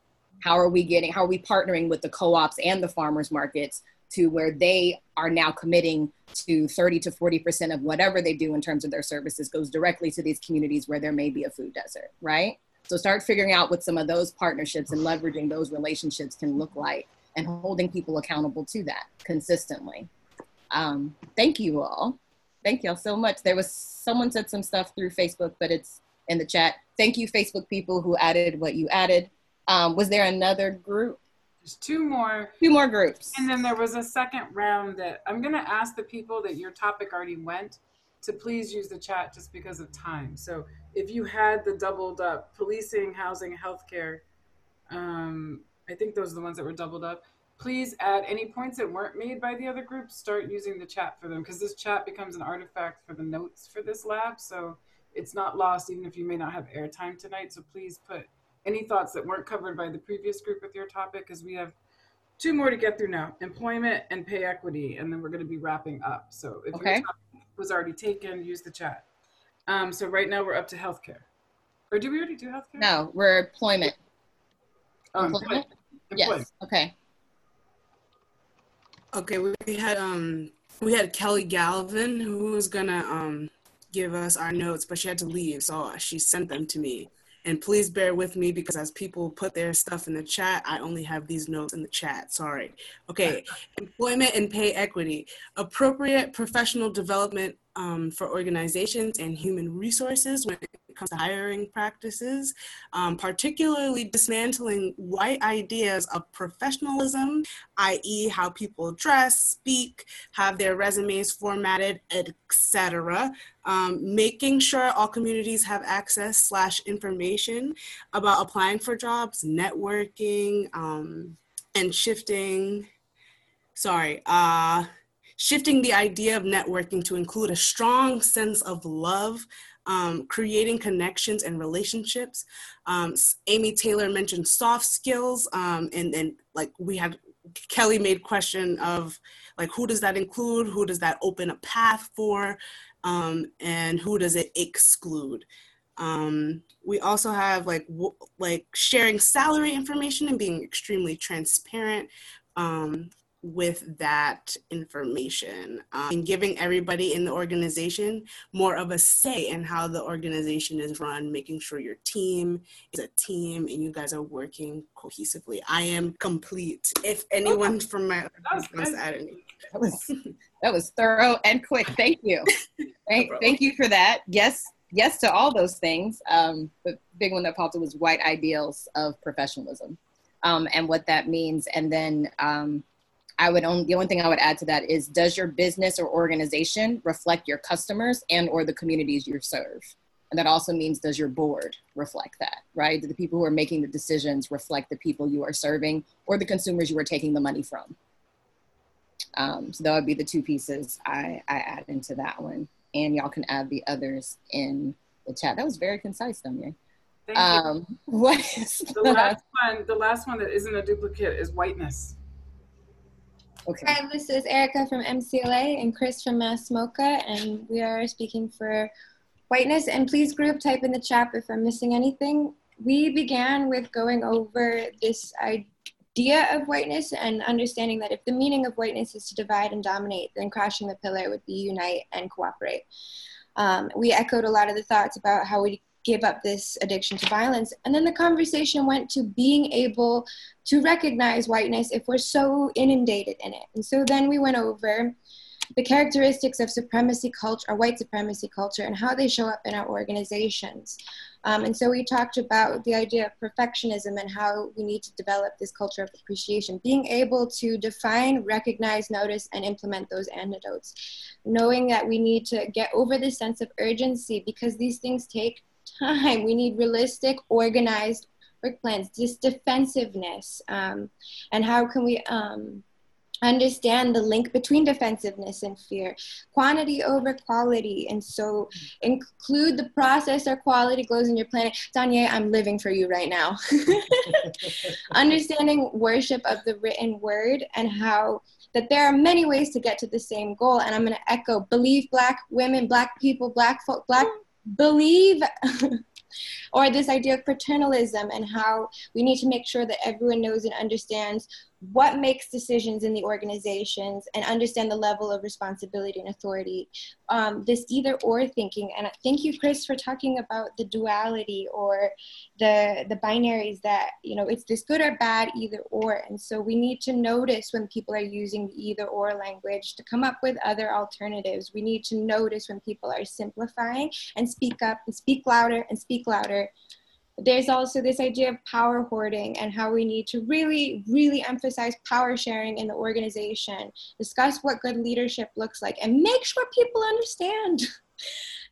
How are we getting, how are we partnering with the co-ops and the farmers markets to where they are now committing to 30 to 40% of whatever they do in terms of their services goes directly to these communities where there may be a food desert, right? So start figuring out what some of those partnerships and leveraging those relationships can look like and holding people accountable to that consistently. Um, thank you all. Thank y'all so much. There was someone said some stuff through Facebook, but it's in the chat. Thank you, Facebook people who added what you added. Um, was there another group? There's two more. Two more groups. And then there was a second round that I'm going to ask the people that your topic already went to please use the chat just because of time. So if you had the doubled up policing, housing, healthcare, um, I think those are the ones that were doubled up. Please add any points that weren't made by the other groups. Start using the chat for them because this chat becomes an artifact for the notes for this lab. So it's not lost even if you may not have airtime tonight. So please put any thoughts that weren't covered by the previous group with your topic because we have two more to get through now employment and pay equity and then we're going to be wrapping up so if Okay. your topic was already taken use the chat um, so right now we're up to healthcare or do we already do healthcare No, we're employment. Oh, Employment? employment. Yes. Okay. Okay, we had um we had Kelly Galvin who was gonna um give us our notes, but she had to leave, so she sent them to me. And please bear with me because as people put their stuff in the chat, I only have these notes in the chat. Sorry. Okay, employment and pay equity, appropriate professional development um, for organizations and human resources when it comes to hiring practices, um, particularly dismantling white ideas of professionalism, i.e., how people dress, speak, have their resumes formatted, etc. Um, making sure all communities have access slash information about applying for jobs, networking, um, and shifting. Sorry, uh, shifting the idea of networking to include a strong sense of love, um, creating connections and relationships. Um, Amy Taylor mentioned soft skills, um, and and like we had Kelly made question of like who does that include, who does that open a path for, um, and who does it exclude. Um, we also have like w- like sharing salary information and being extremely transparent um, with that information um, and giving everybody in the organization more of a say in how the organization is run, making sure your team is a team and you guys are working cohesively. I am complete. If anyone from my add any. That was that was thorough and quick. Thank you. Thank, thank you for that. Yes, yes to all those things. Um, the big one that popped up was white ideals of professionalism, um, and what that means. And then um, I would only the only thing I would add to that is does your business or organization reflect your customers and or the communities you serve? And that also means does your board reflect that, right? Do the people who are making the decisions reflect the people you are serving or the consumers you are taking the money from? Um, so that would be the two pieces I, I add into that one. And y'all can add the others in the chat. That was very concise, Damien. Thank you. Um, what is the last one the last one that isn't a duplicate is whiteness Okay. Hi, this is Erica from MCLA and Chris from Mass MoCA, and we are speaking for whiteness. And please group type in the chat if I'm missing anything. We began with going over this idea of whiteness and understanding that if the meaning of whiteness is to divide and dominate, then crashing the pillar would be unite and cooperate. Um, we echoed a lot of the thoughts about how we give up this addiction to violence. And then the conversation went to being able to recognize whiteness if we're so inundated in it. And so then we went over the characteristics of supremacy culture or white supremacy culture and how they show up in our organizations. Um, and so we talked about the idea of perfectionism and how we need to develop this culture of appreciation, being able to define, recognize, notice, and implement those antidotes, knowing that we need to get over this sense of urgency because these things take time. We need realistic, organized work plans, just defensiveness. Um, and how can we um, understand the link between defensiveness and fear? Quantity over quality. And so include the process or quality goals in your plan. Danye, I'm living for you right now. Understanding worship of the written word and how that there are many ways to get to the same goal. And I'm going to echo believe black women, black people, black folk, black believe or this idea of paternalism and how we need to make sure that everyone knows and understands what makes decisions in the organizations and understand the level of responsibility and authority. Um, this either or thinking, and thank you, Chris, for talking about the duality or the the binaries that you know it's this good or bad either or, and so we need to notice when people are using the either or language to come up with other alternatives. We need to notice when people are simplifying and speak up and speak louder and speak louder there's also this idea of power hoarding and how we need to really, really emphasize power sharing in the organization, discuss what good leadership looks like, and make sure people understand.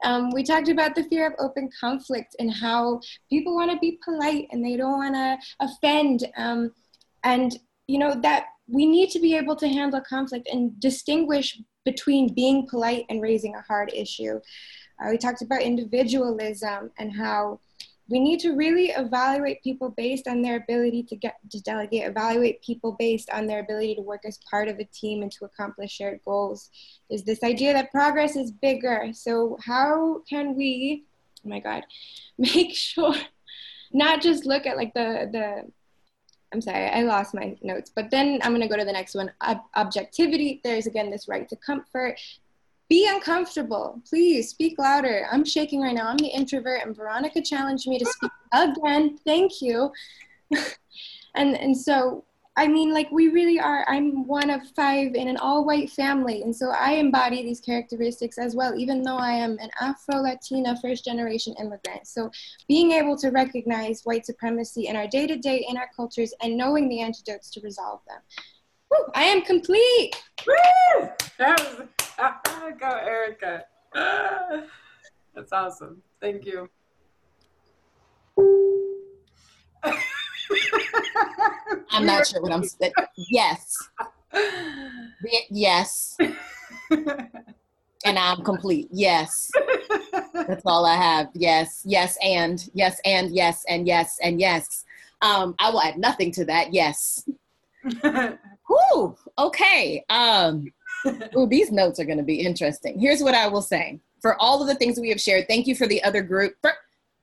Um, we talked about the fear of open conflict and how people want to be polite and they don't want to offend. Um, and, you know, that we need to be able to handle conflict and distinguish between being polite and raising a hard issue. Uh, we talked about individualism and how we need to really evaluate people based on their ability to get to delegate evaluate people based on their ability to work as part of a team and to accomplish shared goals there's this idea that progress is bigger so how can we oh my god make sure not just look at like the the I'm sorry, I lost my notes. But then I'm going to go to the next one. Ob- objectivity. There's again this right to comfort be uncomfortable. Please speak louder. I'm shaking right now. I'm the introvert, and Veronica challenged me to speak again. Thank you. and and so I mean, like we really are. I'm one of five in an all-white family, and so I embody these characteristics as well, even though I am an Afro-Latina first-generation immigrant. So, being able to recognize white supremacy in our day-to-day, in our cultures, and knowing the antidotes to resolve them. Woo, I am complete. Woo! That was go, Erica. That's awesome. Thank you. I'm not sure what I'm saying. Yes. Yes. And I'm complete. Yes. That's all I have. Yes, yes, and yes, and yes, and yes, and yes. Um, I will add nothing to that. Yes. Whew. Okay. Um, ooh, these notes are going to be interesting. Here's what I will say for all of the things we have shared. Thank you for the other group. For,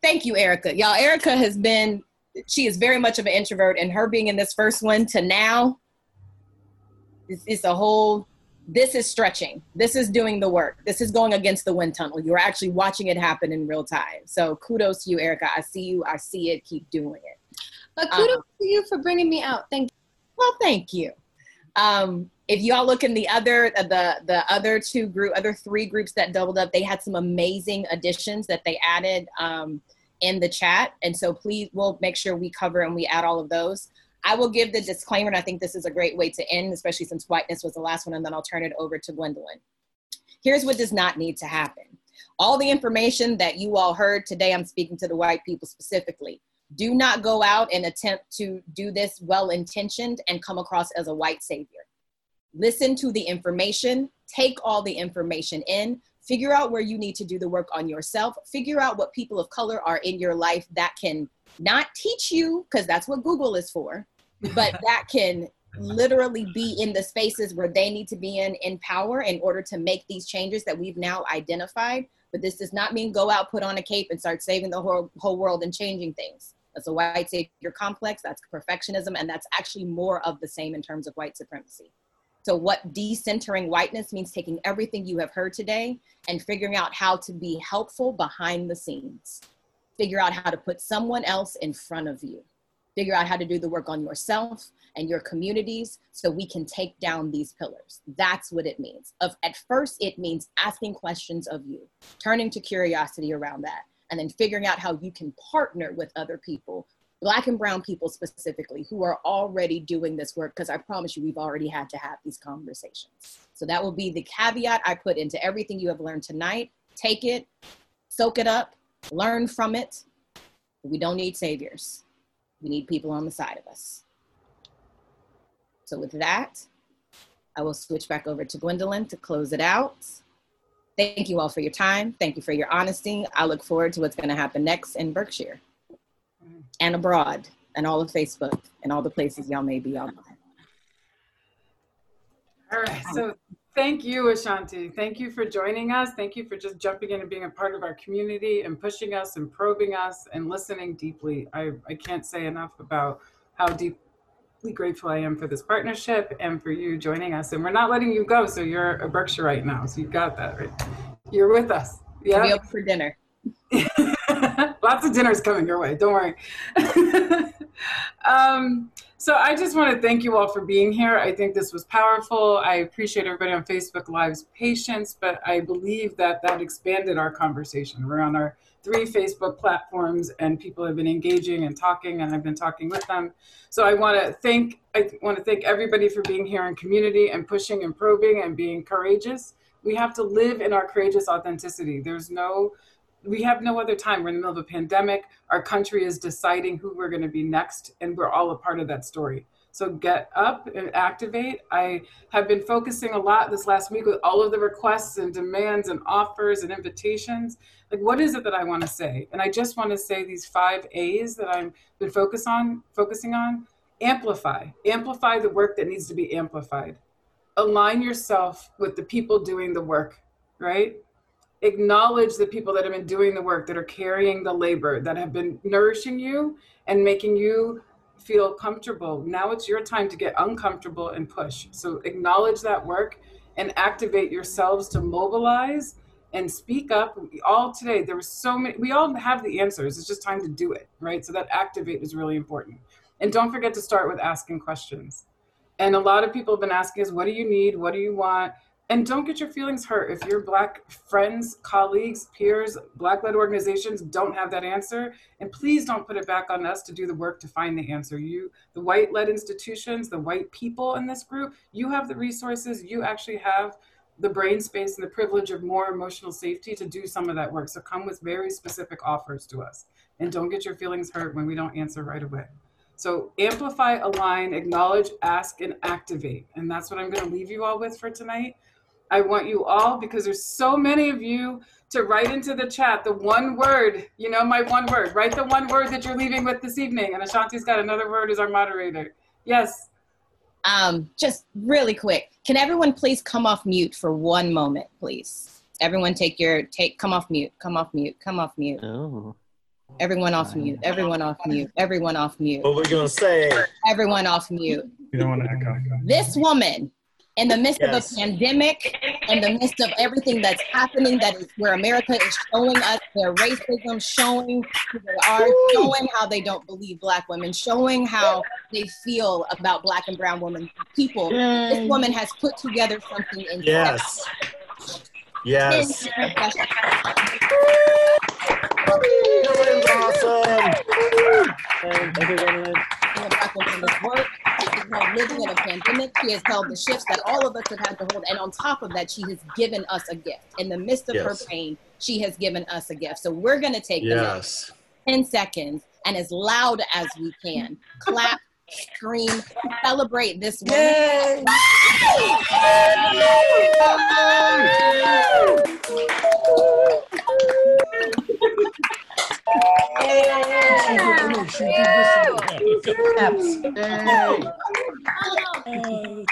thank you, Erica. Y'all, Erica has been, she is very much of an introvert, and her being in this first one to now, it's, it's a whole, this is stretching. This is doing the work. This is going against the wind tunnel. You're actually watching it happen in real time. So kudos to you, Erica. I see you. I see it. Keep doing it. But kudos um, to you for bringing me out. Thank you. Well, thank you. Um, if y'all look in the other the the other two group other three groups that doubled up, they had some amazing additions that they added um, in the chat, and so please we'll make sure we cover and we add all of those. I will give the disclaimer, and I think this is a great way to end, especially since whiteness was the last one, and then I'll turn it over to Gwendolyn. Here's what does not need to happen. All the information that you all heard today, I'm speaking to the white people specifically. Do not go out and attempt to do this well intentioned and come across as a white savior. Listen to the information, take all the information in, figure out where you need to do the work on yourself, figure out what people of color are in your life that can not teach you, because that's what Google is for, but that can literally be in the spaces where they need to be in in power in order to make these changes that we've now identified. But this does not mean go out, put on a cape, and start saving the whole, whole world and changing things. That's a white savior complex, that's perfectionism, and that's actually more of the same in terms of white supremacy. So, what decentering whiteness means taking everything you have heard today and figuring out how to be helpful behind the scenes. Figure out how to put someone else in front of you. Figure out how to do the work on yourself and your communities so we can take down these pillars. That's what it means. Of at first it means asking questions of you, turning to curiosity around that, and then figuring out how you can partner with other people, black and brown people specifically, who are already doing this work because I promise you we've already had to have these conversations. So that will be the caveat I put into everything you have learned tonight. Take it, soak it up, learn from it. We don't need saviors. We need people on the side of us. So with that, I will switch back over to Gwendolyn to close it out. Thank you all for your time. Thank you for your honesty. I look forward to what's going to happen next in Berkshire and abroad and all of Facebook and all the places y'all may be online. All right. So thank you, Ashanti. Thank you for joining us. Thank you for just jumping in and being a part of our community and pushing us and probing us and listening deeply. I, I can't say enough about how deeply grateful I am for this partnership and for you joining us. And we're not letting you go. So you're a Berkshire right now. So you've got that right. You're with us. Yeah. We'll for dinner. Lots of dinners coming your way. Don't worry. um, so I just want to thank you all for being here. I think this was powerful. I appreciate everybody on Facebook Live's patience, but I believe that that expanded our conversation. We're on our three Facebook platforms, and people have been engaging and talking, and I've been talking with them. So I want to thank I want to thank everybody for being here in community and pushing and probing and being courageous. We have to live in our courageous authenticity. There's no we have no other time. We're in the middle of a pandemic. Our country is deciding who we're going to be next, and we're all a part of that story. So get up and activate. I have been focusing a lot this last week with all of the requests and demands and offers and invitations. Like, what is it that I want to say? And I just want to say these five A's that I've been focus on, focusing on. Amplify. Amplify the work that needs to be amplified. Align yourself with the people doing the work, right? Acknowledge the people that have been doing the work, that are carrying the labor, that have been nourishing you and making you feel comfortable. Now it's your time to get uncomfortable and push. So acknowledge that work and activate yourselves to mobilize and speak up. all today, there were so many, we all have the answers. It's just time to do it, right? So that activate is really important. And don't forget to start with asking questions. And a lot of people have been asking us, what do you need? What do you want? And don't get your feelings hurt. If your black friends colleagues peers black led organizations don't have that answer and please don't put it back on us to do the work to find the answer. You the white led institutions the white people in this group you have the resources. You actually have the brain space and the privilege of more emotional safety to do some of that work. So come with very specific offers to us. And don't get your feelings hurt when we don't answer right away. So amplify align acknowledge ask and activate. And that's what i'm going to leave you all with for tonight I want you all, because there's so many of you, to write into the chat the one word, you know, my one word. Write the one word that you're leaving with this evening. And Ashanti's got another word as our moderator. Yes. Um, just really quick. Can everyone please come off mute for one moment, please? Everyone take your take come off mute. Come off mute. Come off mute. Oh. Everyone off mute. Everyone off mute. Everyone off mute. What we're gonna say? Everyone off mute. You don't want to echo. This woman in the midst Yes. of a pandemic, in the midst of everything that's happening, that is where America is showing us their racism, showing who they are, showing how they don't believe Black women, showing how they feel about Black and Brown women, people. This woman has put together something in Yes. Yes. awesome. Thank you, Gwendolyn. Black women this work. She has held living in a pandemic. She has held the shifts that all of us have had to hold. And on top of that, she has given us a gift. In the midst of her pain, she has given us a gift. So we're going to take the Yes. 10 seconds and as loud as we can clap, scream, celebrate this woman.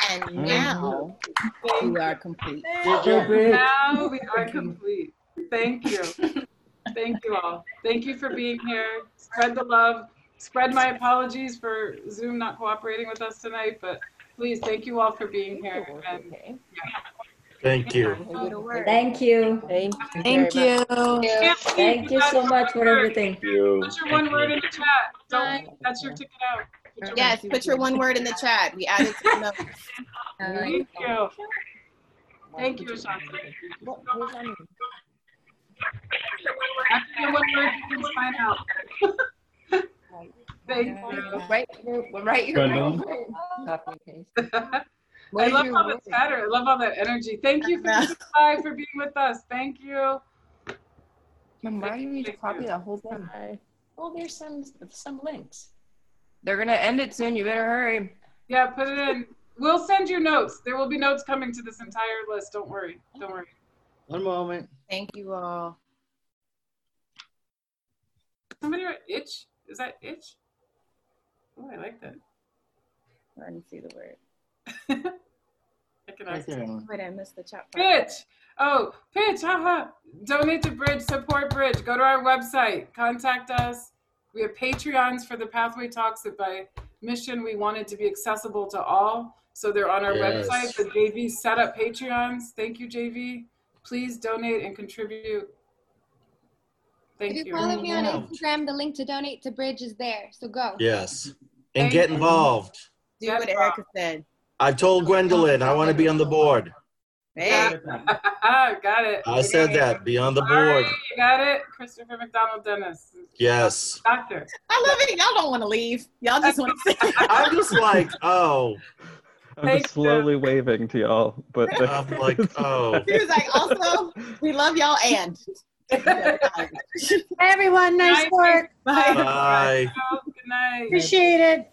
And now we are complete. Now we are complete. Thank you. Thank you all. Thank you for being here. Spread the love. Spread my apologies for Zoom not cooperating with us tonight, but please, thank you all for being here. And Thank you. Thank you. Thank Thank you. Thank you so much for everything. Put your one word in the chat. Don't, that's your ticket out. Put your- Yes, put your one word in the chat. We added to the notes. Thank you. Thank you, Ashanti. After your one word, you can sign out. Thank you. Right, right. Gwendolyn? Copy and paste. I love all the chatter. I love all that energy. Thank you for Bye for being with us. Thank you. Mom, why do you need to copy that whole thing? Well, there's some some links. They're gonna end it soon. You better hurry. Yeah, put it in. We'll send you notes. There will be notes coming to this entire list. Don't worry. Don't worry. One moment. Thank you all. Somebody write itch. Is that itch? Oh, I like that. Let me see the word. I can ask. Wait, I missed the chat. part. Pitch. Oh, pitch. Haha. Donate to Bridge. Support Bridge. Go to our website. Contact us. We have Patreons for the Pathway Talks that by mission we wanted to be accessible to all. So they're on our Yes. website. The JV set up Patreons. Thank you, JV. Please donate and contribute. Thank If you. If you follow me on Instagram, the link to donate to Bridge is there. So go. Yes. And get involved. Do what Erica said. I told Gwendolyn I want to be on the board. Hey. got it. I said that. Be on the All board. right, you got it. Christopher McDonald Dennis. Yes. Doctor. I love it. Y'all don't want to leave. Y'all just want to sit. I'm just like, oh. I'm just uh, slowly waving to y'all, but the, I'm like, oh. He was like, also, we love y'all and. everyone, nice work. Bye. Bye. Good night. Appreciate it.